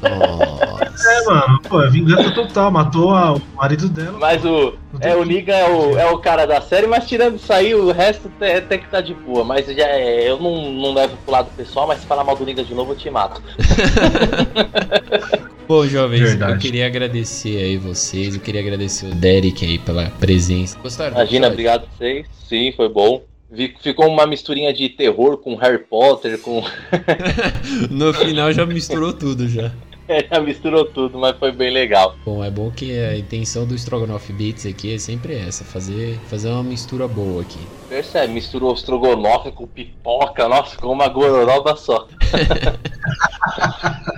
Nossa. É, mano, pô, é vingança total, matou a, o marido dela. Mas o. É, o Negan é o, é o cara da série, mas tirando isso aí, o resto até que tá de boa. Mas já é, eu não, não levo pro lado pessoal, mas se falar mal do Negan de novo, eu te mato. Bom, jovens, Verdade. eu queria agradecer aí vocês, eu queria agradecer o Derek aí pela presença. Gostaram? Imagina, obrigado a vocês. Sim, foi bom. Ficou uma misturinha de terror com Harry Potter, com. no final já misturou tudo já. É, já misturou tudo, mas foi bem legal. Bom, é bom que a intenção do Strogonoff Beats aqui é sempre essa, fazer, fazer uma mistura boa aqui. Percebe, misturou o Strogonoff com pipoca, nossa, ficou uma gororoba só.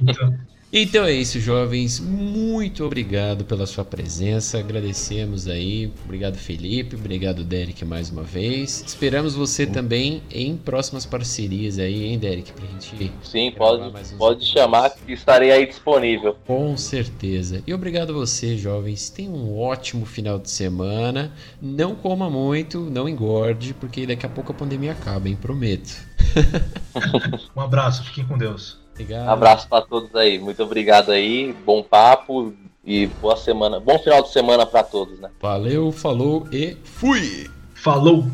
então. Então é isso, jovens. Muito obrigado pela sua presença. Agradecemos aí. Obrigado, Felipe. Obrigado, Derek, mais uma vez. Esperamos você também em próximas parcerias aí, hein, Derek? Pra gente. Sim, pode, pode chamar que estarei aí disponível. Com certeza. E obrigado a você, jovens. Tenha um ótimo final de semana. Não coma muito, não engorde, porque daqui a pouco a pandemia acaba, hein? Prometo. um abraço, fiquem com Deus. Obrigado. Abraço para todos aí. Muito obrigado aí. Bom papo e boa semana. Bom final de semana para todos, né? Valeu, falou e fui. Falou.